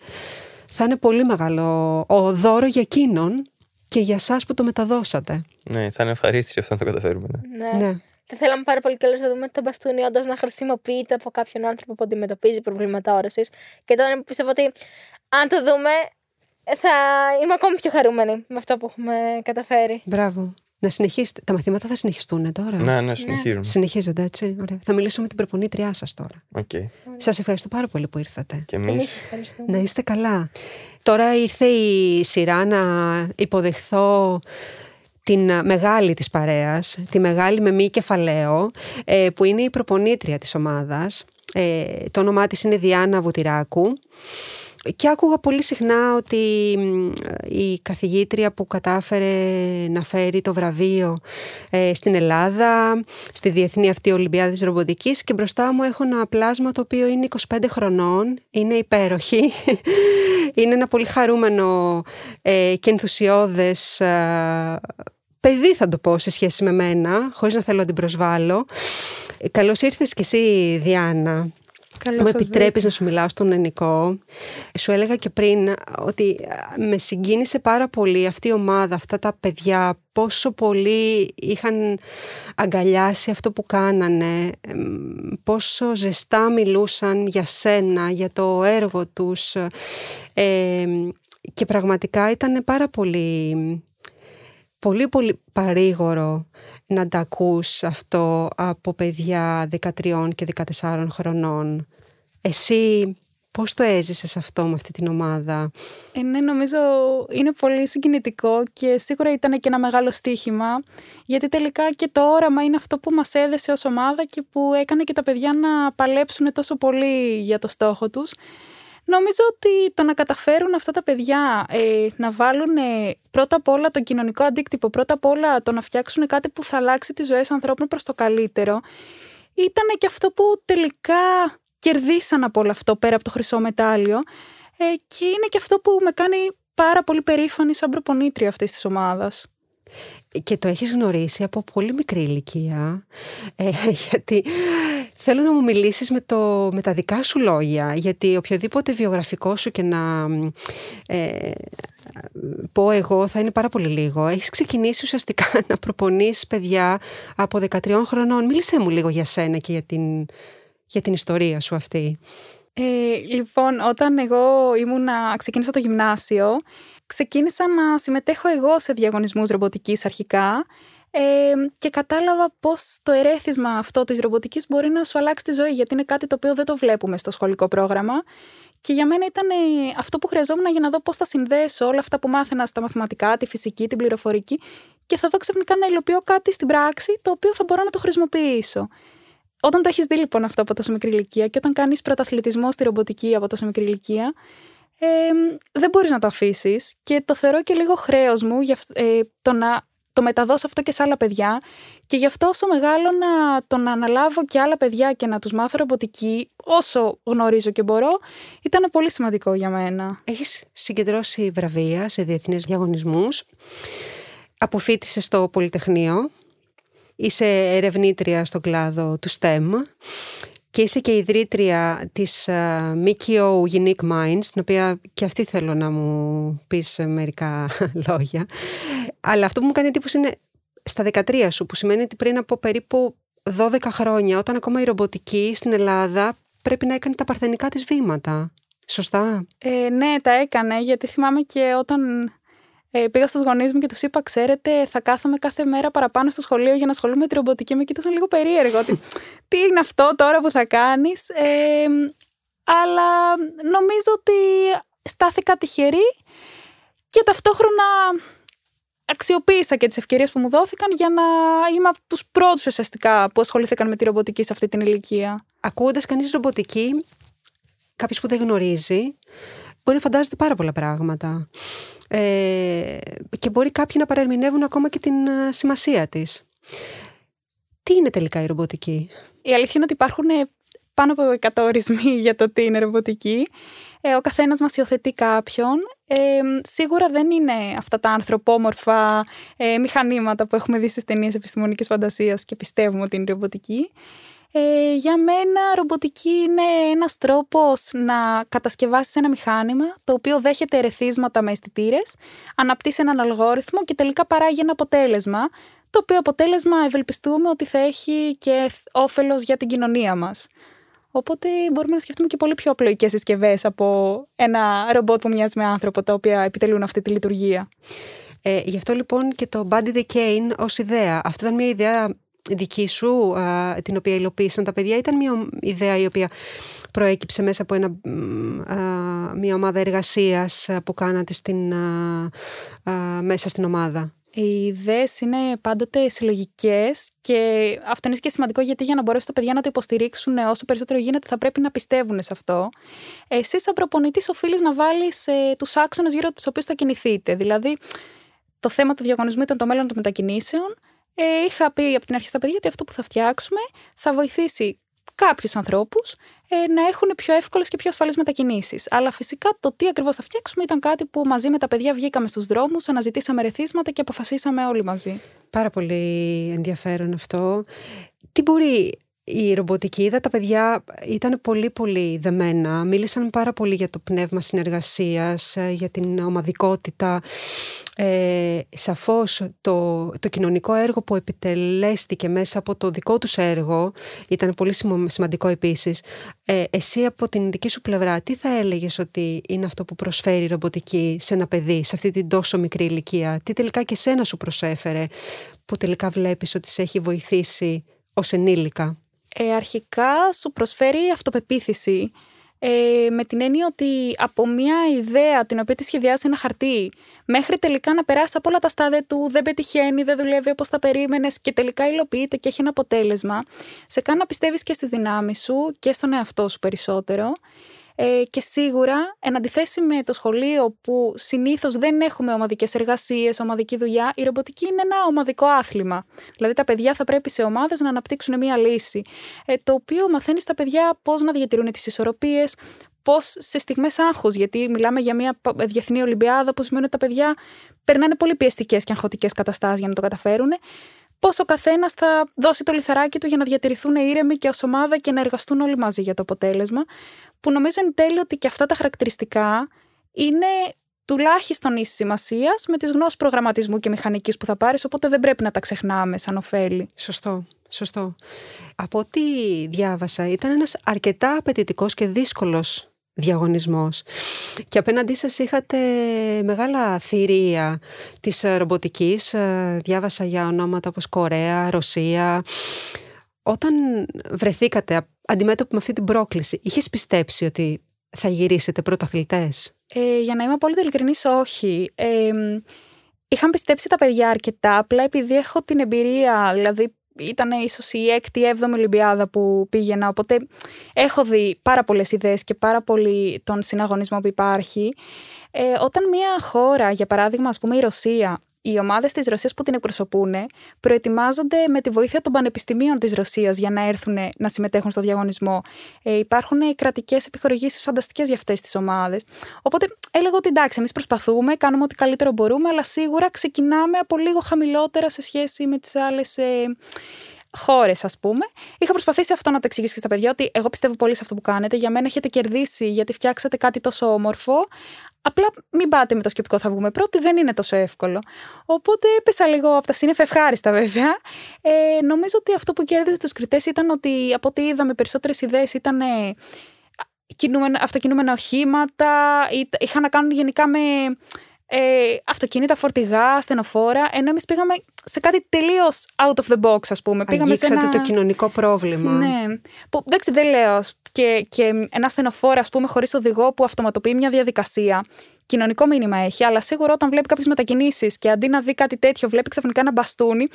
θα είναι πολύ μεγάλο ο δώρο για εκείνον και για σας που το μεταδώσατε. Ναι, θα είναι ευχαρίστηση αυτό να το καταφέρουμε. Ναι. Ναι. Ναι. Θα θέλαμε πάρα πολύ κιόλα να δούμε το μπαστούνι όντως να χρησιμοποιείται από κάποιον άνθρωπο που αντιμετωπίζει προβλήματα όρεσης. Και τώρα πιστεύω ότι αν το δούμε, θα είμαι ακόμη πιο χαρούμενη με αυτό που έχουμε καταφέρει. Μπράβο. Να συνεχίσετε. Τα μαθήματα θα συνεχιστούν τώρα; ναι, ναι, συνεχίζουμε. Συνεχίζονται έτσι. Ωραία. Θα μιλήσω με την προπονήτριά σας τώρα. Οκ. Σας ευχαριστώ πάρα πολύ που ήρθατε. Και Εμείς εμείς. ευχαριστούμε. Να είστε καλά. Τώρα ήρθε η σειρά να υποδεχθώ την α, μεγάλη της παρέας, τη μεγάλη με μη κεφαλαίο, ε, που είναι η προπονήτρια της ομάδας. Ε, το όνομά της είναι Διάννα Βουτυράκου. Και άκουγα πολύ συχνά ότι μ, η καθηγήτρια που κατάφερε να φέρει το βραβείο ε, στην Ελλάδα, στη Διεθνή αυτή Ολυμπιάδα της Ρομποτικής και μπροστά μου έχω ένα πλάσμα το οποίο είναι 25 χρονών, είναι υπέροχη, <laughs> είναι ένα πολύ χαρούμενο ε, και ενθουσιώδες ε, παιδί θα το πω σε σχέση με μένα, χωρίς να θέλω να την προσβάλλω. Ε, Καλώς ήρθες και εσύ Διάννα. Καλώς Μου σας επιτρέπεις να σου μιλάω στον ελληνικό. Σου έλεγα και πριν ότι α, με συγκίνησε πάρα πολύ αυτή η ομάδα, αυτά τα παιδιά, πόσο πολύ είχαν αγκαλιάσει αυτό που κάνανε, εμ, πόσο ζεστά μιλούσαν για σένα, για το έργο τους ε, και πραγματικά ήταν πάρα πολύ, πολύ πολύ παρήγορο να τα ακούς αυτό από παιδιά 13 και 14 χρονών. Εσύ πώς το έζησες αυτό με αυτή την ομάδα; Ε, ναι, νομίζω είναι πολύ συγκινητικό και σίγουρα ήταν και ένα μεγάλο στοίχημα γιατί τελικά και το όραμα είναι αυτό που μας έδεσε ως ομάδα και που έκανε και τα παιδιά να παλέψουν τόσο πολύ για το στόχο τους. Νομίζω ότι το να καταφέρουν αυτά τα παιδιά ε, να βάλουν ε, πρώτα απ' όλα το κοινωνικό αντίκτυπο, πρώτα απ' όλα το να φτιάξουν κάτι που θα αλλάξει τις ζωές ανθρώπων προς το καλύτερο, ήταν και αυτό που τελικά κερδίσαν από όλο αυτό πέρα από το χρυσό μετάλλιο ε, και είναι και αυτό που με κάνει πάρα πολύ περήφανη σαν προπονήτρια αυτής της ομάδας. Και το έχεις γνωρίσει από πολύ μικρή ηλικία, ε, <laughs> γιατί θέλω να μου μιλήσεις με, το, με τα δικά σου λόγια, γιατί οποιοδήποτε βιογραφικό σου και να ε, πω εγώ θα είναι πάρα πολύ λίγο. Έχεις ξεκινήσει ουσιαστικά <laughs> να προπονείς παιδιά από 13 χρονών. Μίλησέ μου λίγο για σένα και για την, για την ιστορία σου αυτή. Ε, λοιπόν, όταν εγώ ήμουνα, ξεκίνησα το γυμνάσιο, ξεκίνησα να συμμετέχω εγώ σε διαγωνισμούς ρομποτικής αρχικά ε, και κατάλαβα πώς το ερέθισμα αυτό της ρομποτικής μπορεί να σου αλλάξει τη ζωή, γιατί είναι κάτι το οποίο δεν το βλέπουμε στο σχολικό πρόγραμμα Και για μένα ήταν αυτό που χρειαζόμουν για να δω πώς θα συνδέσω όλα αυτά που μάθαινα στα μαθηματικά, τη φυσική, την πληροφορική και θα δω ξαφνικά να υλοποιώ κάτι στην πράξη το οποίο θα μπορώ να το χρησιμοποιήσω. Όταν το έχεις δει λοιπόν αυτό από τόσο μικρή ηλικία και όταν κάνεις πρωταθλητισμό στη ρομποτική από τόσο μικρή ηλικία, ε, δεν μπορείς να το αφήσεις. Και το θεωρώ και λίγο χρέος μου για, ε, το να το μεταδώσω αυτό και σε άλλα παιδιά. Και γι' αυτό όσο μεγάλο να το να αναλάβω και άλλα παιδιά και να τους μάθω ρομποτική όσο γνωρίζω και μπορώ, ήταν πολύ σημαντικό για μένα. Έχεις συγκεντρώσει βραβεία σε διεθνείς διαγωνισμούς. Αποφύτησες στο Πολυτεχνείο. Είσαι ερευνήτρια στον κλάδο του STEM και είσαι και ιδρύτρια της uh, Mikio Unique Minds, την οποία και αυτή θέλω να μου πεις μερικά <laughs> λόγια. Αλλά αυτό που μου κάνει εντύπωση είναι στα 13 σου, που σημαίνει ότι πριν από περίπου 12 χρόνια, όταν ακόμα η ρομποτική στην Ελλάδα πρέπει να έκανε τα παρθενικά της βήματα. Σωστά; Ε, ναι, τα έκανε, γιατί θυμάμαι και όταν ε, πήγα στους γονείς μου και τους είπα: Ξέρετε, θα κάθομαι κάθε μέρα παραπάνω στο σχολείο για να ασχολούμαι με τη ρομποτική. Με κοίτασαν λίγο περίεργο. ότι, <laughs> τι είναι αυτό τώρα που θα κάνεις. Ε, αλλά νομίζω ότι στάθηκα τυχερή και ταυτόχρονα αξιοποίησα και τις ευκαιρίες που μου δόθηκαν για να είμαι από τους πρώτους ουσιαστικά που ασχολήθηκαν με τη ρομποτική σε αυτή την ηλικία. Ακούγοντας κανείς ρομποτική, κάποιος που δεν γνωρίζει, μπορεί να φαντάζεται πάρα πολλά πράγματα. Ε, και μπορεί κάποιοι να παρερμηνεύουν ακόμα και την ε, σημασία της. Τι είναι τελικά η ρομποτική; Η αλήθεια είναι ότι υπάρχουν ε, πάνω από 100 ορισμοί <laughs> για το τι είναι ρομποτική. Ε, ο καθένας μας υιοθετεί κάποιον. Ε, σίγουρα δεν είναι αυτά τα ανθρωπόμορφα ε, μηχανήματα που έχουμε δει στις ταινίες επιστημονικής φαντασίας και πιστεύουμε ότι είναι ρομποτική. Ε, για μένα ρομποτική είναι ένας τρόπος να κατασκευάσεις ένα μηχάνημα το οποίο δέχεται ερεθίσματα με αισθητήρες, αναπτύσσει έναν αλγόριθμο και τελικά παράγει ένα αποτέλεσμα το οποίο αποτέλεσμα ευελπιστούμε ότι θα έχει και όφελος για την κοινωνία μας. Οπότε μπορούμε να σκεφτούμε και πολύ πιο απλοϊκές συσκευές από ένα ρομπότ που μοιάζει με άνθρωπο τα οποία επιτελούν αυτή τη λειτουργία. Ε, γι' αυτό λοιπόν και το Buddy the Cane ως ιδέα. Αυτό ήταν μια ιδέα δική σου, την οποία υλοποίησαν τα παιδιά, ήταν μια ιδέα η οποία προέκυψε μέσα από ένα, μια ομάδα εργασίας που κάνατε στην, μέσα στην ομάδα. Οι ιδέες είναι πάντοτε συλλογικές και αυτό είναι και σημαντικό γιατί για να μπορέσουν τα παιδιά να το υποστηρίξουν όσο περισσότερο γίνεται θα πρέπει να πιστεύουν σε αυτό. Εσύ, σαν προπονητής, οφείλεις να βάλεις ε, τους άξονες γύρω από τους οποίους θα κινηθείτε. Δηλαδή, το θέμα του διαγωνισμού ήταν το μέλλον των μετακινήσεων ε, είχα πει από την αρχή στα παιδιά ότι αυτό που θα φτιάξουμε θα βοηθήσει κάποιους ανθρώπους ε, να έχουν πιο εύκολες και πιο ασφαλείς μετακινήσεις. Αλλά φυσικά το τι ακριβώς θα φτιάξουμε ήταν κάτι που μαζί με τα παιδιά βγήκαμε στους δρόμους, αναζητήσαμε ρεθίσματα και αποφασίσαμε όλοι μαζί. Πάρα πολύ ενδιαφέρον αυτό. Τι μπορεί η ρομποτική, είδα τα παιδιά ήταν πολύ πολύ δεμένα, μίλησαν πάρα πολύ για το πνεύμα συνεργασίας, ε, για την ομαδικότητα. Ε, σαφώς το, το κοινωνικό έργο που επιτελέστηκε μέσα από το δικό τους έργο ήταν πολύ σημαντικό επίσης. Ε, εσύ από την δική σου πλευρά τι θα έλεγες ότι είναι αυτό που προσφέρει η ρομποτική σε ένα παιδί σε αυτή την τόσο μικρή ηλικία, τι τελικά και σένα σου προσέφερε που τελικά βλέπεις ότι σε έχει βοηθήσει ως ενήλικα; Ε, αρχικά σου προσφέρει αυτοπεποίθηση ε, με την έννοια ότι από μια ιδέα την οποία τη σχεδιάζει ένα χαρτί μέχρι τελικά να περάσει από όλα τα στάδια του, δεν πετυχαίνει, δεν δουλεύει όπως τα περίμενες και τελικά υλοποιείται και έχει ένα αποτέλεσμα, σε κάνει να πιστεύεις και στις δυνάμεις σου και στον εαυτό σου περισσότερο ε, και σίγουρα, εν αντιθέσει με το σχολείο που συνήθως δεν έχουμε ομαδικές εργασίες, ομαδική δουλειά, η ρομποτική είναι ένα ομαδικό άθλημα. Δηλαδή, τα παιδιά θα πρέπει σε ομάδες να αναπτύξουν μία λύση. Ε, το οποίο μαθαίνεις στα παιδιά πώς να διατηρούν τις ισορροπίες, πώς σε στιγμές άγχου, γιατί μιλάμε για μια διεθνή Ολυμπιάδα που σημαίνει ότι τα παιδιά περνάνε πολύ πιεστικές και αγχωτικές καταστάσεις για να το καταφέρουν. Πώς ο καθένας θα δώσει το λιθαράκι του για να διατηρηθούν ήρεμοι και ως ομάδα και να εργαστούν όλοι μαζί για το αποτέλεσμα που νομίζω εν τέλει ότι και αυτά τα χαρακτηριστικά είναι τουλάχιστον ίσης σημασίας με τις γνώσεις προγραμματισμού και μηχανικής που θα πάρεις, οπότε δεν πρέπει να τα ξεχνάμε σαν ωφέλη. Σωστό. Σωστό. Από ό,τι διάβασα, ήταν ένας αρκετά απαιτητικός και δύσκολος διαγωνισμός. Και απέναντί σας είχατε μεγάλα θηρία της ρομποτικής. Διάβασα για ονόματα όπως Κορέα, Ρωσία. Όταν βρεθήκατε αντιμέτωποι με αυτή την πρόκληση, είχες πιστέψει ότι θα γυρίσετε πρωταθλητές; Ε, για να είμαι πολύ ειλικρινής, όχι. Ε, είχαν πιστέψει τα παιδιά αρκετά, απλά επειδή έχω την εμπειρία, δηλαδή ήταν ίσως η έκτη, έβδομη Ολυμπιάδα που πήγαινα, οπότε έχω δει πάρα πολλές ιδέες και πάρα πολύ τον συναγωνισμό που υπάρχει. Ε, όταν μια χώρα, για παράδειγμα, ας πούμε η Ρωσία, οι ομάδες της Ρωσίας που την εκπροσωπούν προετοιμάζονται με τη βοήθεια των πανεπιστημίων της Ρωσίας για να έρθουν να συμμετέχουν στο διαγωνισμό. Ε, υπάρχουν κρατικές επιχορηγήσεις φανταστικές για αυτές τις ομάδες. Οπότε έλεγα ότι εντάξει, εμείς προσπαθούμε, κάνουμε ό,τι καλύτερο μπορούμε, αλλά σίγουρα ξεκινάμε από λίγο χαμηλότερα σε σχέση με τις άλλες. Ε, χώρες, ας πούμε. Είχα προσπαθήσει αυτό να το εξηγήσω και στα παιδιά, ότι εγώ πιστεύω πολύ σε αυτό που κάνετε. Για μένα έχετε κερδίσει γιατί φτιάξατε κάτι τόσο όμορφο. Απλά μην πάτε με το σκεπτικό θα βγούμε πρώτοι, δεν είναι τόσο εύκολο. Οπότε έπεσα λίγο από τα σύννεφα ευχάριστα βέβαια. Ε, νομίζω ότι αυτό που κέρδισε τους κριτές ήταν ότι από ό,τι είδαμε περισσότερες ιδέες ήταν ε, αυτοκινούμενα οχήματα, είχαν να κάνουν γενικά με ε, αυτοκίνητα, φορτηγά, στενοφόρα, ενώ εμείς πήγαμε σε κάτι τελείως out of the box, ας πούμε. Πήγαμε σε ένα... το κοινωνικό πρόβλημα. Ναι. Που, εντάξει, δεν λέω. Και, και ένα στενοφόρο, ας πούμε, χωρίς οδηγό που αυτοματοποιεί μια διαδικασία. Κοινωνικό μήνυμα έχει, αλλά σίγουρα όταν βλέπει κάποιες μετακινήσεις και αντί να δει κάτι τέτοιο, βλέπει ξαφνικά ένα μπαστούνι,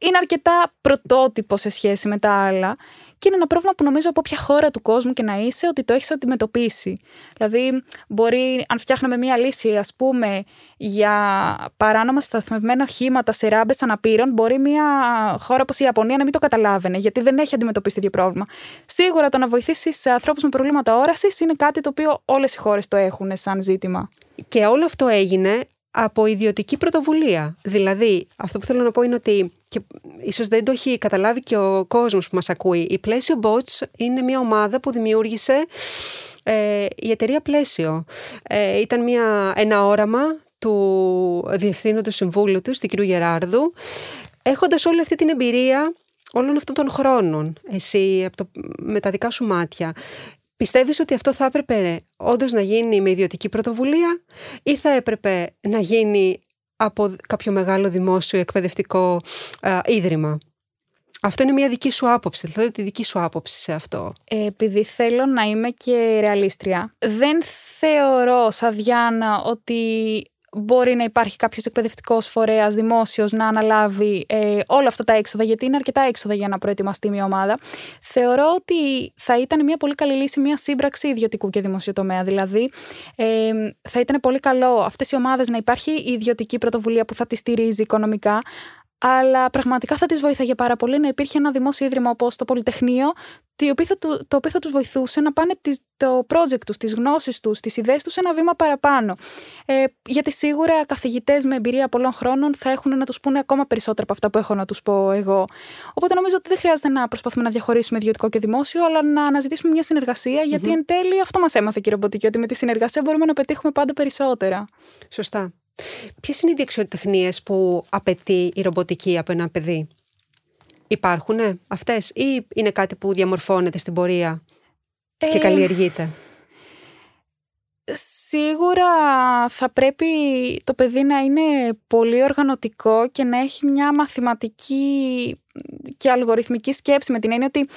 είναι αρκετά πρωτότυπο σε σχέση με τα άλλα. Και είναι ένα πρόβλημα που νομίζω από όποια χώρα του κόσμου και να είσαι ότι το έχεις αντιμετωπίσει. Δηλαδή, μπορεί, αν φτιάχναμε μία λύση, ας πούμε, για παράνομα σταθμευμένα οχήματα σε ράμπες αναπήρων, μπορεί μία χώρα όπως η Ιαπωνία να μην το καταλάβαινε, γιατί δεν έχει αντιμετωπίσει τέτοιο πρόβλημα. Σίγουρα το να βοηθήσεις ανθρώπους με προβλήματα όρασης είναι κάτι το οποίο όλες οι χώρες το έχουν σαν ζήτημα. Και όλο αυτό έγινε από ιδιωτική πρωτοβουλία. Δηλαδή, αυτό που θέλω να πω είναι ότι και ίσως δεν το έχει καταλάβει και ο κόσμος που μας ακούει. Η Πλαίσιο Bots είναι μια ομάδα που δημιούργησε ε, η εταιρεία Πλαίσιο. Ε, ήταν μια, ένα όραμα του διευθύνοντος συμβούλου του, του κ. Γεράρδου, έχοντας όλη αυτή την εμπειρία όλων αυτών των χρόνων, εσύ από το, με τα δικά σου μάτια. Πιστεύεις ότι αυτό θα έπρεπε όντως να γίνει με ιδιωτική πρωτοβουλία ή θα έπρεπε να γίνει από κάποιο μεγάλο δημόσιο εκπαιδευτικό ε, ίδρυμα; Αυτό είναι μια δική σου άποψη, δηλαδή τη δική σου άποψη σε αυτό. Ε, επειδή θέλω να είμαι και ρεαλίστρια, δεν θεωρώ σαν Διάννα ότι μπορεί να υπάρχει κάποιος εκπαιδευτικός φορέας δημόσιος να αναλάβει ε, όλα αυτά τα έξοδα, γιατί είναι αρκετά έξοδα για να προετοιμαστεί μια ομάδα. Θεωρώ ότι θα ήταν μια πολύ καλή λύση μια σύμπραξη ιδιωτικού και δημοσίου τομέα. Δηλαδή, ε, θα ήταν πολύ καλό αυτές οι ομάδες να υπάρχει η ιδιωτική πρωτοβουλία που θα τη στηρίζει οικονομικά, αλλά πραγματικά θα τις βοήθαγε πάρα πολύ να υπήρχε ένα δημόσιο ίδρυμα όπως το Πολυτεχνείο, το οποίο θα, το οποίο θα τους βοηθούσε να πάνε το project τους, τις γνώσεις τους, τις ιδέες τους ένα βήμα παραπάνω. Ε, γιατί σίγουρα καθηγητές με εμπειρία πολλών χρόνων θα έχουν να τους πούνε ακόμα περισσότερα από αυτά που έχω να τους πω εγώ. Οπότε νομίζω ότι δεν χρειάζεται να προσπαθούμε να διαχωρίσουμε ιδιωτικό και δημόσιο, αλλά να αναζητήσουμε μια συνεργασία, γιατί mm-hmm. εν τέλει αυτό μας έμαθε και η ρομποτική, ότι με τη συνεργασία μπορούμε να πετύχουμε πάντα περισσότερα. Σωστά. Ποιες είναι οι δεξιοτεχνίε που απαιτεί η ρομποτική από ένα παιδί, Υπάρχουν αυτές, ή είναι κάτι που διαμορφώνεται στην πορεία και καλλιεργείται; Σίγουρα θα πρέπει το παιδί να είναι πολύ οργανωτικό και να έχει μια μαθηματική και αλγοριθμική σκέψη με την έννοια ότι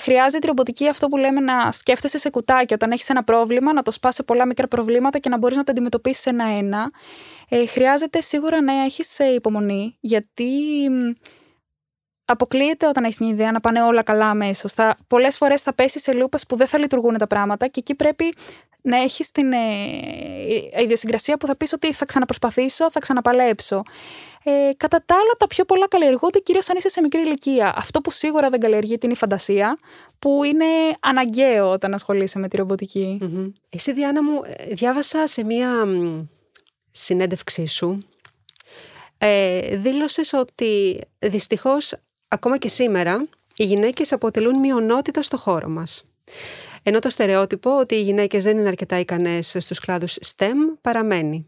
χρειάζεται η ρομποτική αυτό που λέμε να σκέφτεσαι σε κουτάκια όταν έχεις ένα πρόβλημα, να το σπάσει σε πολλά μικρά προβλήματα και να μπορείς να τα αντιμετωπίσεις ένα-ένα. Ε, χρειάζεται σίγουρα να έχεις ε, υπομονή, γιατί αποκλείεται όταν έχεις μια ιδέα να πάνε όλα καλά αμέσως. Πολλές φορές θα πέσεις σε λούπες που δεν θα λειτουργούν τα πράγματα και εκεί πρέπει να έχεις την ε, ιδιοσυγκρασία που θα πεις ότι θα ξαναπροσπαθήσω, θα ξαναπαλέψω. Ε, κατά τα άλλα, τα πιο πολλά καλλιεργούνται κυρίως αν είσαι σε μικρή ηλικία. Αυτό που σίγουρα δεν καλλιεργείται είναι η φαντασία, που είναι αναγκαίο όταν ασχολείσαι με τη ρομποτικη mm Εσύ, Διάννα μου, ε, διάβασα σε μία συνέντευξή σου ε, δήλωσες ότι δυστυχώς ακόμα και σήμερα οι γυναίκες αποτελούν μειονότητα στο χώρο μας. Ενώ το στερεότυπο ότι οι γυναίκες δεν είναι αρκετά ικανές στους κλάδους STEM παραμένει.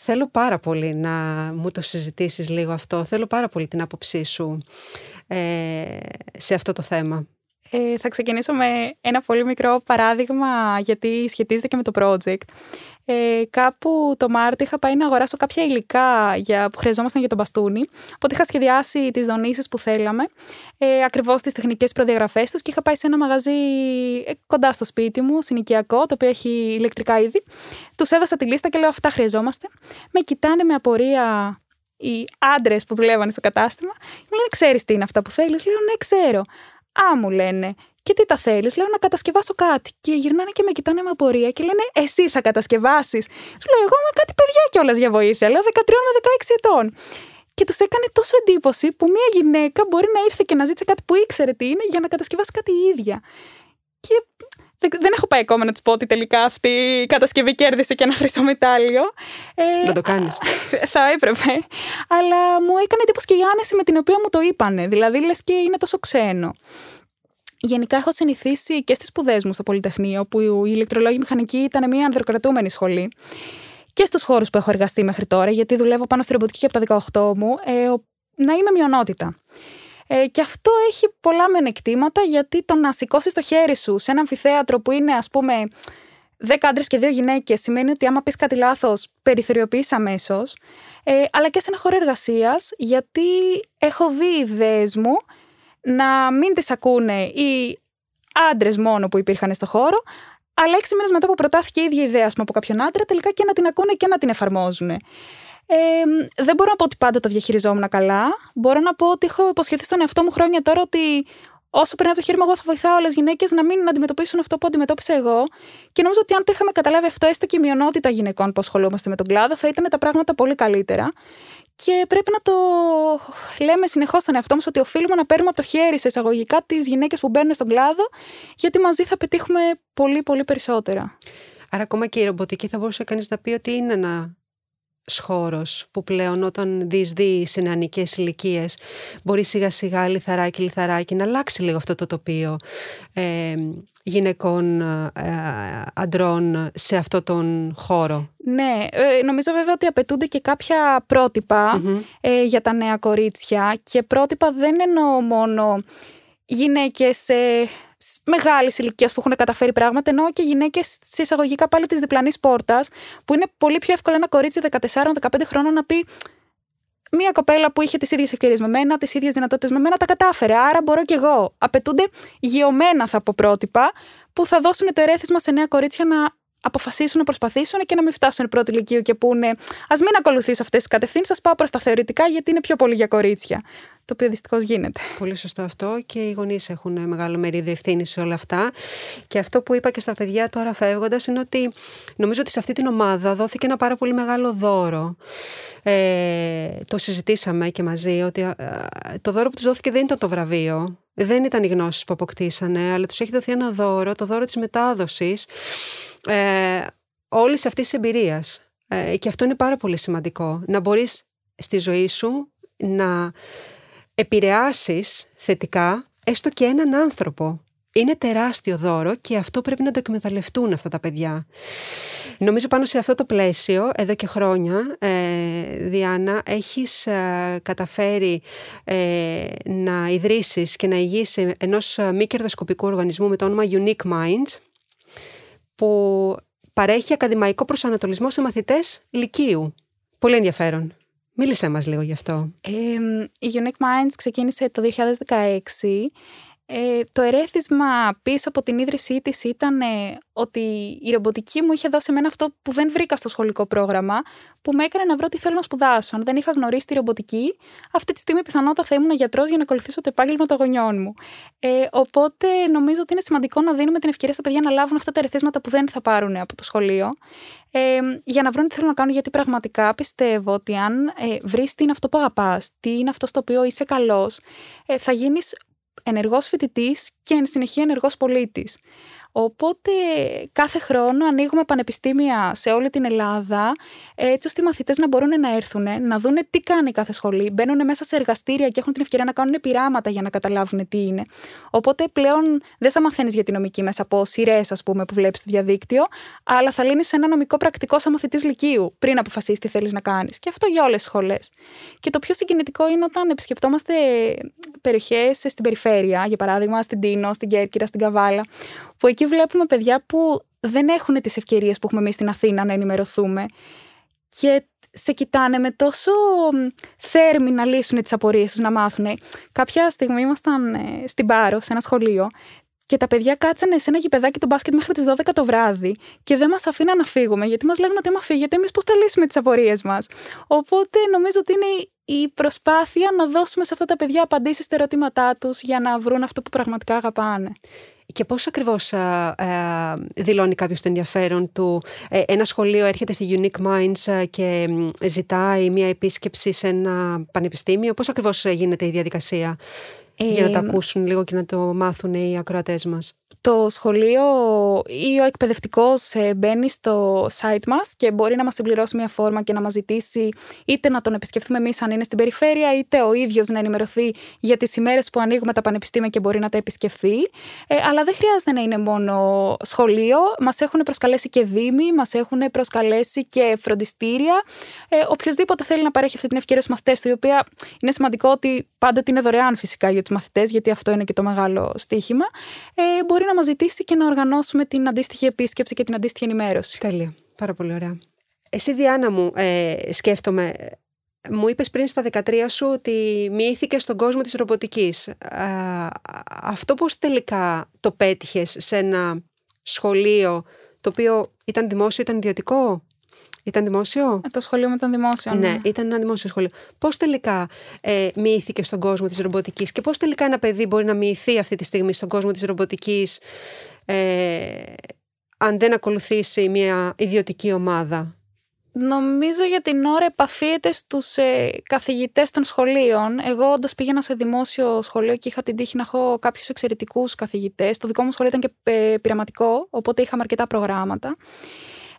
Θέλω πάρα πολύ να μου το συζητήσεις λίγο αυτό. Θέλω πάρα πολύ την άποψή σου ε, σε αυτό το θέμα. Ε, θα ξεκινήσω με ένα πολύ μικρό παράδειγμα γιατί σχετίζεται και με το project. Ε, κάπου το Μάρτιο είχα πάει να αγοράσω κάποια υλικά για, που χρειαζόμασταν για τον μπαστούνι. Οπότε είχα σχεδιάσει τις δονήσεις που θέλαμε, ε, ακριβώς τις τεχνικές προδιαγραφές τους και είχα πάει σε ένα μαγαζί ε, κοντά στο σπίτι μου, συνοικιακό, το οποίο έχει ηλεκτρικά είδη. Τους έδωσα τη λίστα και λέω: Αυτά χρειαζόμαστε. Με κοιτάνε με απορία οι άντρες που δουλεύανε στο κατάστημα. Μου λένε: Ξέρεις τι είναι αυτά που θέλεις; Λέω: Ναι, ξέρω. Α, μου λένε. Και τι τα θέλεις, λέω να κατασκευάσω κάτι. Και γυρνάνε και με κοιτάνε με απορία και λένε Εσύ θα κατασκευάσεις. Σου λέω: Εγώ είμαι κάτι παιδιά κιόλας για βοήθεια. Λέω 13 με 16 ετών. Και τους έκανε τόσο εντύπωση που μια γυναίκα μπορεί να ήρθε και να ζήτησε κάτι που ήξερε τι είναι για να κατασκευάσει κάτι η ίδια. Και δεν έχω πάει ακόμα να του πω ότι τελικά αυτή η κατασκευή κέρδισε και ένα χρυσό μετάλλιο. Ε, να το κάνεις. <laughs> Θα έπρεπε. Αλλά μου έκανε εντύπωση και η άνεση με την οποία μου το είπανε. Δηλαδή, λες και είναι τόσο ξένο. Γενικά έχω συνηθίσει και στις σπουδές μου στο Πολυτεχνείο, που η ηλεκτρολόγη μηχανική ήταν μια ανδροκρατούμενη σχολή, και στους χώρους που έχω εργαστεί μέχρι τώρα, γιατί δουλεύω πάνω στη ρομποτική από τα 18 μου, ε, να είμαι μειονότητα. Ε, και αυτό έχει πολλά μενεκτήματα, γιατί το να σηκώσεις το χέρι σου σε ένα αμφιθέατρο που είναι, ας πούμε, 10 άντρες και 2 γυναίκες, σημαίνει ότι άμα πεις κάτι λάθος, περιθωριοποιείς αμέσως. Ε, αλλά και σε ένα χώρο εργασίας, γιατί έχω δει ιδέες μου να μην τις ακούνε οι άντρες μόνο που υπήρχαν στο χώρο, αλλά έξι μήνες μετά που προτάθηκε η ίδια ιδέα πούμε, από κάποιον άντρα, τελικά και να την ακούνε και να την εφαρμόζουν. Ε, δεν μπορώ να πω ότι πάντα το διαχειριζόμουν καλά. Μπορώ να πω ότι έχω υποσχεθεί στον εαυτό μου χρόνια τώρα ότι όσο περνάει από το χέρι μου, εγώ θα βοηθάω όλε τι γυναίκες να μην αντιμετωπίσουν αυτό που αντιμετώπισα εγώ. Και νομίζω ότι αν το είχαμε καταλάβει αυτό, έστω και η μειονότητα γυναικών που ασχολούμαστε με τον κλάδο, θα ήταν τα πράγματα πολύ καλύτερα. Και πρέπει να το λέμε συνεχώς στον εαυτό μας ότι οφείλουμε να παίρνουμε από το χέρι σε εισαγωγικά τις γυναίκες που μπαίνουν στον κλάδο, γιατί μαζί θα πετύχουμε πολύ, πολύ περισσότερα. Άρα, ακόμα και η ρομποτική θα μπορούσε κανείς να πει ότι είναι ένα χώρος που πλέον όταν διεισδύει σε νεανικές ηλικίες μπορεί σιγά σιγά λιθαράκι λιθαράκι να αλλάξει λίγο αυτό το τοπίο ε, γυναικών ε, αντρών σε αυτό τον χώρο. Ναι, ε, νομίζω βέβαια ότι απαιτούνται και κάποια ε, για τα νέα κορίτσια και πρότυπα δεν εννοώ μόνο γυναίκες μεγάλης ηλικίας που έχουν καταφέρει πράγματα, ενώ και γυναίκες σε εισαγωγικά πάλι της διπλανής πόρτας, που είναι πολύ πιο εύκολο ένα κορίτσι 14-15 χρόνων να πει Μία κοπέλα που είχε τις ίδιες ευκαιρίες με μένα, τις ίδιες δυνατότητες με μένα, τα κατάφερε. Άρα μπορώ κι εγώ. Απαιτούνται γεωμένα, θα πω πρότυπα, που θα δώσουν το ερέθισμα σε νέα κορίτσια να αποφασίσουν να προσπαθήσουν και να μην φτάσουν πρώτη ηλικίου και πούνε Α μην ακολουθήσω αυτές τις κατευθύνσεις, ας πάω προς τα θεωρητικά γιατί είναι πιο πολύ για κορίτσια. Το οποίο δυστυχώς γίνεται. Πολύ σωστό αυτό και οι γονείς έχουν μεγάλο μερίδιο ευθύνη σε όλα αυτά. Και αυτό που είπα και στα παιδιά τώρα φεύγοντας είναι ότι νομίζω ότι σε αυτή την ομάδα δόθηκε ένα πάρα πολύ μεγάλο δώρο. Ε, το συζητήσαμε και μαζί ότι ε, το δώρο που τους δόθηκε δεν ήταν το βραβείο. Δεν ήταν οι γνώσεις που αποκτήσανε, αλλά τους έχει δοθεί ένα δώρο, το δώρο της μετάδοσης ε, όλης αυτής της εμπειρίας. Ε, και αυτό είναι πάρα πολύ σημαντικό. Να μπορείς στη ζωή σου να επηρεάσεις θετικά έστω και έναν άνθρωπο. Είναι τεράστιο δώρο και αυτό πρέπει να το εκμεταλλευτούν αυτά τα παιδιά. Νομίζω πάνω σε αυτό το πλαίσιο, εδώ και χρόνια, ε, Διάννα, έχεις ε, καταφέρει ε, να ιδρύσεις και να ηγείς ενός μη κερδοσκοπικού οργανισμού με το όνομα Unique Minds, που παρέχει ακαδημαϊκό προσανατολισμό σε μαθητές λυκείου. Πολύ ενδιαφέρον. Μίλησέ μας λίγο γι' αυτό. Ε, η Unique Minds ξεκίνησε το 2016 ε, το ερέθισμα πίσω από την ίδρυσή της ήταν ε, ότι η ρομποτική μου είχε δώσει εμένα αυτό που δεν βρήκα στο σχολικό πρόγραμμα, που με έκανε να βρω τι θέλω να σπουδάσω. Αν δεν είχα γνωρίσει τη ρομποτική, αυτή τη στιγμή πιθανότατα θα ήμουν γιατρός για να ακολουθήσω το επάγγελμα των γονιών μου. Ε, οπότε νομίζω ότι είναι σημαντικό να δίνουμε την ευκαιρία στα παιδιά να λάβουν αυτά τα ερεθίσματα που δεν θα πάρουν από το σχολείο, ε, για να βρουν τι θέλουν να κάνουν, γιατί πραγματικά πιστεύω ότι αν ε, βρεις τι είναι αυτό που αγαπάς, τι είναι αυτό στο οποίο είσαι καλός, ε, θα γίνεις ενεργός φοιτητής και εν συνεχεία ενεργός πολίτης. Οπότε κάθε χρόνο ανοίγουμε πανεπιστήμια σε όλη την Ελλάδα, έτσι ώστε οι μαθητές να μπορούν να έρθουν, να δουν τι κάνει κάθε σχολή. Μπαίνουν μέσα σε εργαστήρια και έχουν την ευκαιρία να κάνουν πειράματα για να καταλάβουν τι είναι. Οπότε πλέον δεν θα μαθαίνεις για τη νομική μέσα από σειρές, ας πούμε, που βλέπεις στο διαδίκτυο, αλλά θα λύνεις ένα νομικό πρακτικό σαν μαθητής Λυκείου πριν αποφασίσεις τι θέλεις να κάνεις. Και αυτό για όλες τις σχολές. Και το πιο συγκινητικό είναι όταν επισκεπτόμαστε περιοχές στην περιφέρεια, για παράδειγμα στην Τίνο, στην Κέρκυρα, στην Καβάλα, που εκεί βλέπουμε παιδιά που δεν έχουν τις ευκαιρίες που έχουμε εμείς στην Αθήνα να ενημερωθούμε και σε κοιτάνε με τόσο θέρμη να λύσουν τις απορίες τους, να μάθουν. Κάποια στιγμή ήμασταν ε, στην Πάρο, σε ένα σχολείο και τα παιδιά κάτσανε σε ένα γηπεδάκι του μπάσκετ μέχρι τις 12 το βράδυ και δεν μας αφήναν να φύγουμε, γιατί μας λέγανε ότι άμα φύγετε, εμείς πώς θα λύσουμε τις απορίες μας. Οπότε νομίζω ότι είναι η προσπάθεια να δώσουμε σε αυτά τα παιδιά απαντήσεις στα ερωτήματά τους για να βρουν αυτό που πραγματικά αγαπάνε. Και πώς ακριβώς ε, δηλώνει κάποιος το ενδιαφέρον του. Ε, ένα σχολείο έρχεται στη Unique Minds και ζητάει μια επίσκεψη σε ένα πανεπιστήμιο; Πώς ακριβώς γίνεται η διαδικασία για να τα ακούσουν λίγο και να το μάθουν οι ακροατές μας; Το σχολείο ή ο εκπαιδευτικός ε, μπαίνει στο site μας και μπορεί να μας συμπληρώσει μια φόρμα και να μας ζητήσει είτε να τον επισκεφθούμε εμείς αν είναι στην περιφέρεια, είτε ο ίδιος να ενημερωθεί για τις ημέρες που ανοίγουμε τα πανεπιστήμια και μπορεί να τα επισκεφθεί. Ε, αλλά δεν χρειάζεται να είναι μόνο σχολείο. Μας έχουν προσκαλέσει και δήμοι, μας έχουν προσκαλέσει και φροντιστήρια. Ε, οποιοδήποτε θέλει να παρέχει αυτή την ευκαιρία στου μαθητές του, η οποία είναι σημαντικό ότι πάντοτε είναι δωρεάν φυσικά για τους μαθητές, γιατί αυτό είναι και το μεγάλο στίχημα, ε, μπορεί να μας ζητήσει και να οργανώσουμε την αντίστοιχη επίσκεψη και την αντίστοιχη ενημέρωση. Τέλεια. Πάρα πολύ ωραία. Εσύ, Διάννα μου, ε, σκέφτομαι, μου είπες πριν στα 13 σου ότι μοιήθηκε στον κόσμο της ρομποτικής. αυτό πώς τελικά το πέτυχες σε ένα σχολείο το οποίο ήταν δημόσιο, ήταν ιδιωτικό; Ήταν δημόσιο; Ε, το σχολείο μου ήταν δημόσιο. Ναι, ναι, ήταν ένα δημόσιο σχολείο. Πώς τελικά ε, μοιήθηκε στον κόσμο της ρομποτικής και πώς τελικά ένα παιδί μπορεί να μοιηθεί αυτή τη στιγμή στον κόσμο της ρομποτικής, ε, αν δεν ακολουθήσει μια ιδιωτική ομάδα; Νομίζω για την ώρα επαφίεται στους ε, καθηγητές των σχολείων. Εγώ όντως πήγαινα σε δημόσιο σχολείο και είχα την τύχη να έχω κάποιους εξαιρετικούς καθηγητές. Το δικό μου σχολείο ήταν και ε, πειραματικό, οπότε είχαμε αρκετά προγράμματα.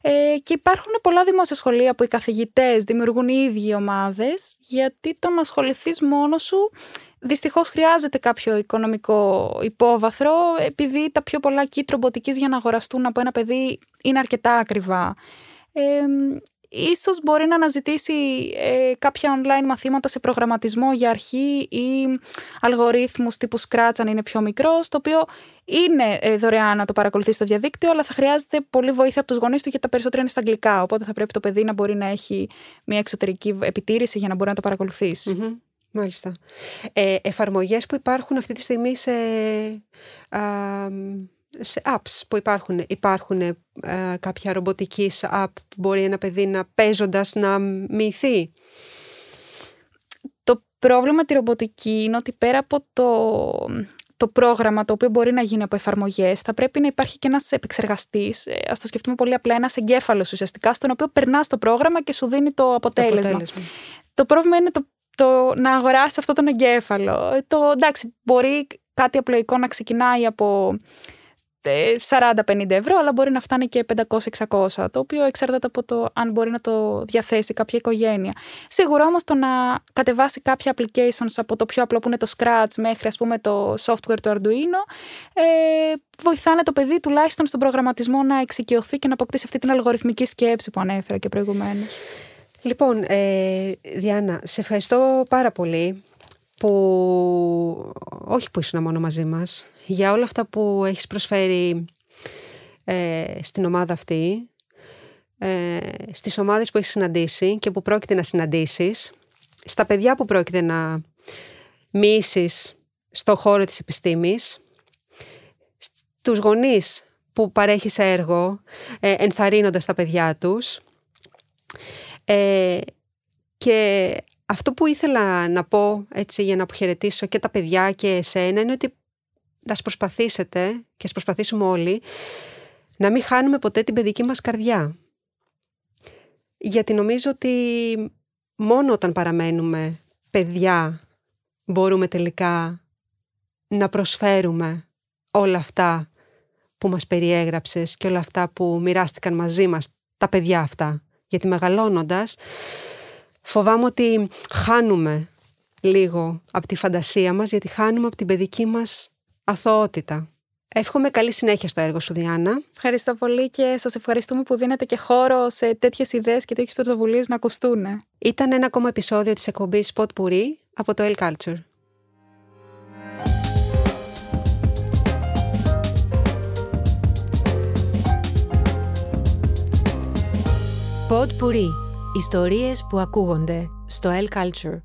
Ε, και υπάρχουν πολλά δημόσια σχολεία που οι καθηγητές δημιουργούν οι ίδιοι ομάδες, γιατί το να ασχοληθείς μόνος σου δυστυχώς χρειάζεται κάποιο οικονομικό υπόβαθρο, επειδή τα πιο πολλά kit ρομποτική για να αγοραστούν από ένα παιδί είναι αρκετά ακριβά. Ε, ίσως μπορεί να αναζητήσει ε, κάποια online μαθήματα σε προγραμματισμό για αρχή ή αλγορίθμους τύπου Scratch αν είναι πιο μικρός, το οποίο είναι ε, δωρεάν να το παρακολουθείς στο διαδίκτυο, αλλά θα χρειάζεται πολύ βοήθεια από τους γονείς του γιατί τα περισσότερα είναι στα αγγλικά, οπότε θα πρέπει το παιδί να μπορεί να έχει μια εξωτερική επιτήρηση για να μπορεί να το παρακολουθήσει. Μάλιστα. Ε, εφαρμογές που υπάρχουν αυτή τη στιγμή σε σε apps που υπάρχουν. Υπάρχουν ε, κάποια ρομποτική app που μπορεί ένα παιδί να παίζοντας να μυθεί. Το πρόβλημα τη ρομποτική είναι ότι πέρα από το, το πρόγραμμα το οποίο μπορεί να γίνει από εφαρμογές, θα πρέπει να υπάρχει και ένας επεξεργαστής. Ε, Α το σκεφτούμε πολύ απλά, ένας εγκέφαλος ουσιαστικά, στον οποίο περνάς το πρόγραμμα και σου δίνει το αποτέλεσμα. Το, αποτέλεσμα. το πρόβλημα είναι το, το να αγοράσεις αυτό τον εγκέφαλο. Το, εντάξει, μπορεί κάτι απλοϊκό να ξεκινάει από 40-50 ευρώ, αλλά μπορεί να φτάνει και 500-600, το οποίο εξαρτάται από το αν μπορεί να το διαθέσει κάποια οικογένεια. Σίγουρα όμως το να κατεβάσει κάποια applications από το πιο απλό που είναι το Scratch μέχρι ας πούμε το software του Arduino, ε, βοηθάνε το παιδί τουλάχιστον στον προγραμματισμό να εξοικειωθεί και να αποκτήσει αυτή την αλγοριθμική σκέψη που ανέφερα και προηγουμένως. Λοιπόν, ε, Διάννα, σε ευχαριστώ πάρα πολύ που όχι που ήσουν μόνο μαζί μας, για όλα αυτά που έχεις προσφέρει ε, στην ομάδα αυτή, ε, στις ομάδες που έχεις συναντήσει και που πρόκειται να συναντήσεις, στα παιδιά που πρόκειται να μίσεις στο χώρο της επιστήμης, στους γονείς που παρέχεις έργο ε, ενθαρρύνοντας τα παιδιά τους ε, και αυτό που ήθελα να πω έτσι για να αποχαιρετήσω και τα παιδιά και εσένα είναι ότι να προσπαθήσετε και ας προσπαθήσουμε όλοι να μην χάνουμε ποτέ την παιδική μας καρδιά. Γιατί νομίζω ότι μόνο όταν παραμένουμε παιδιά μπορούμε τελικά να προσφέρουμε όλα αυτά που μας περιέγραψες και όλα αυτά που μοιράστηκαν μαζί μας τα παιδιά αυτά. Γιατί μεγαλώνοντας φοβάμαι ότι χάνουμε λίγο από τη φαντασία μας γιατί χάνουμε από την παιδική μας αθωότητα. Εύχομαι καλή συνέχεια στο έργο σου, Διάννα. Ευχαριστώ πολύ και σας ευχαριστούμε που δίνετε και χώρο σε τέτοιες ιδέες και τέτοιες πρωτοβουλίες να ακουστούν. Ήταν ένα ακόμα επεισόδιο της εκπομπής Spot Puri από το El Culture. Pod Puri. Ιστορίες που ακούγονται στο El Culture.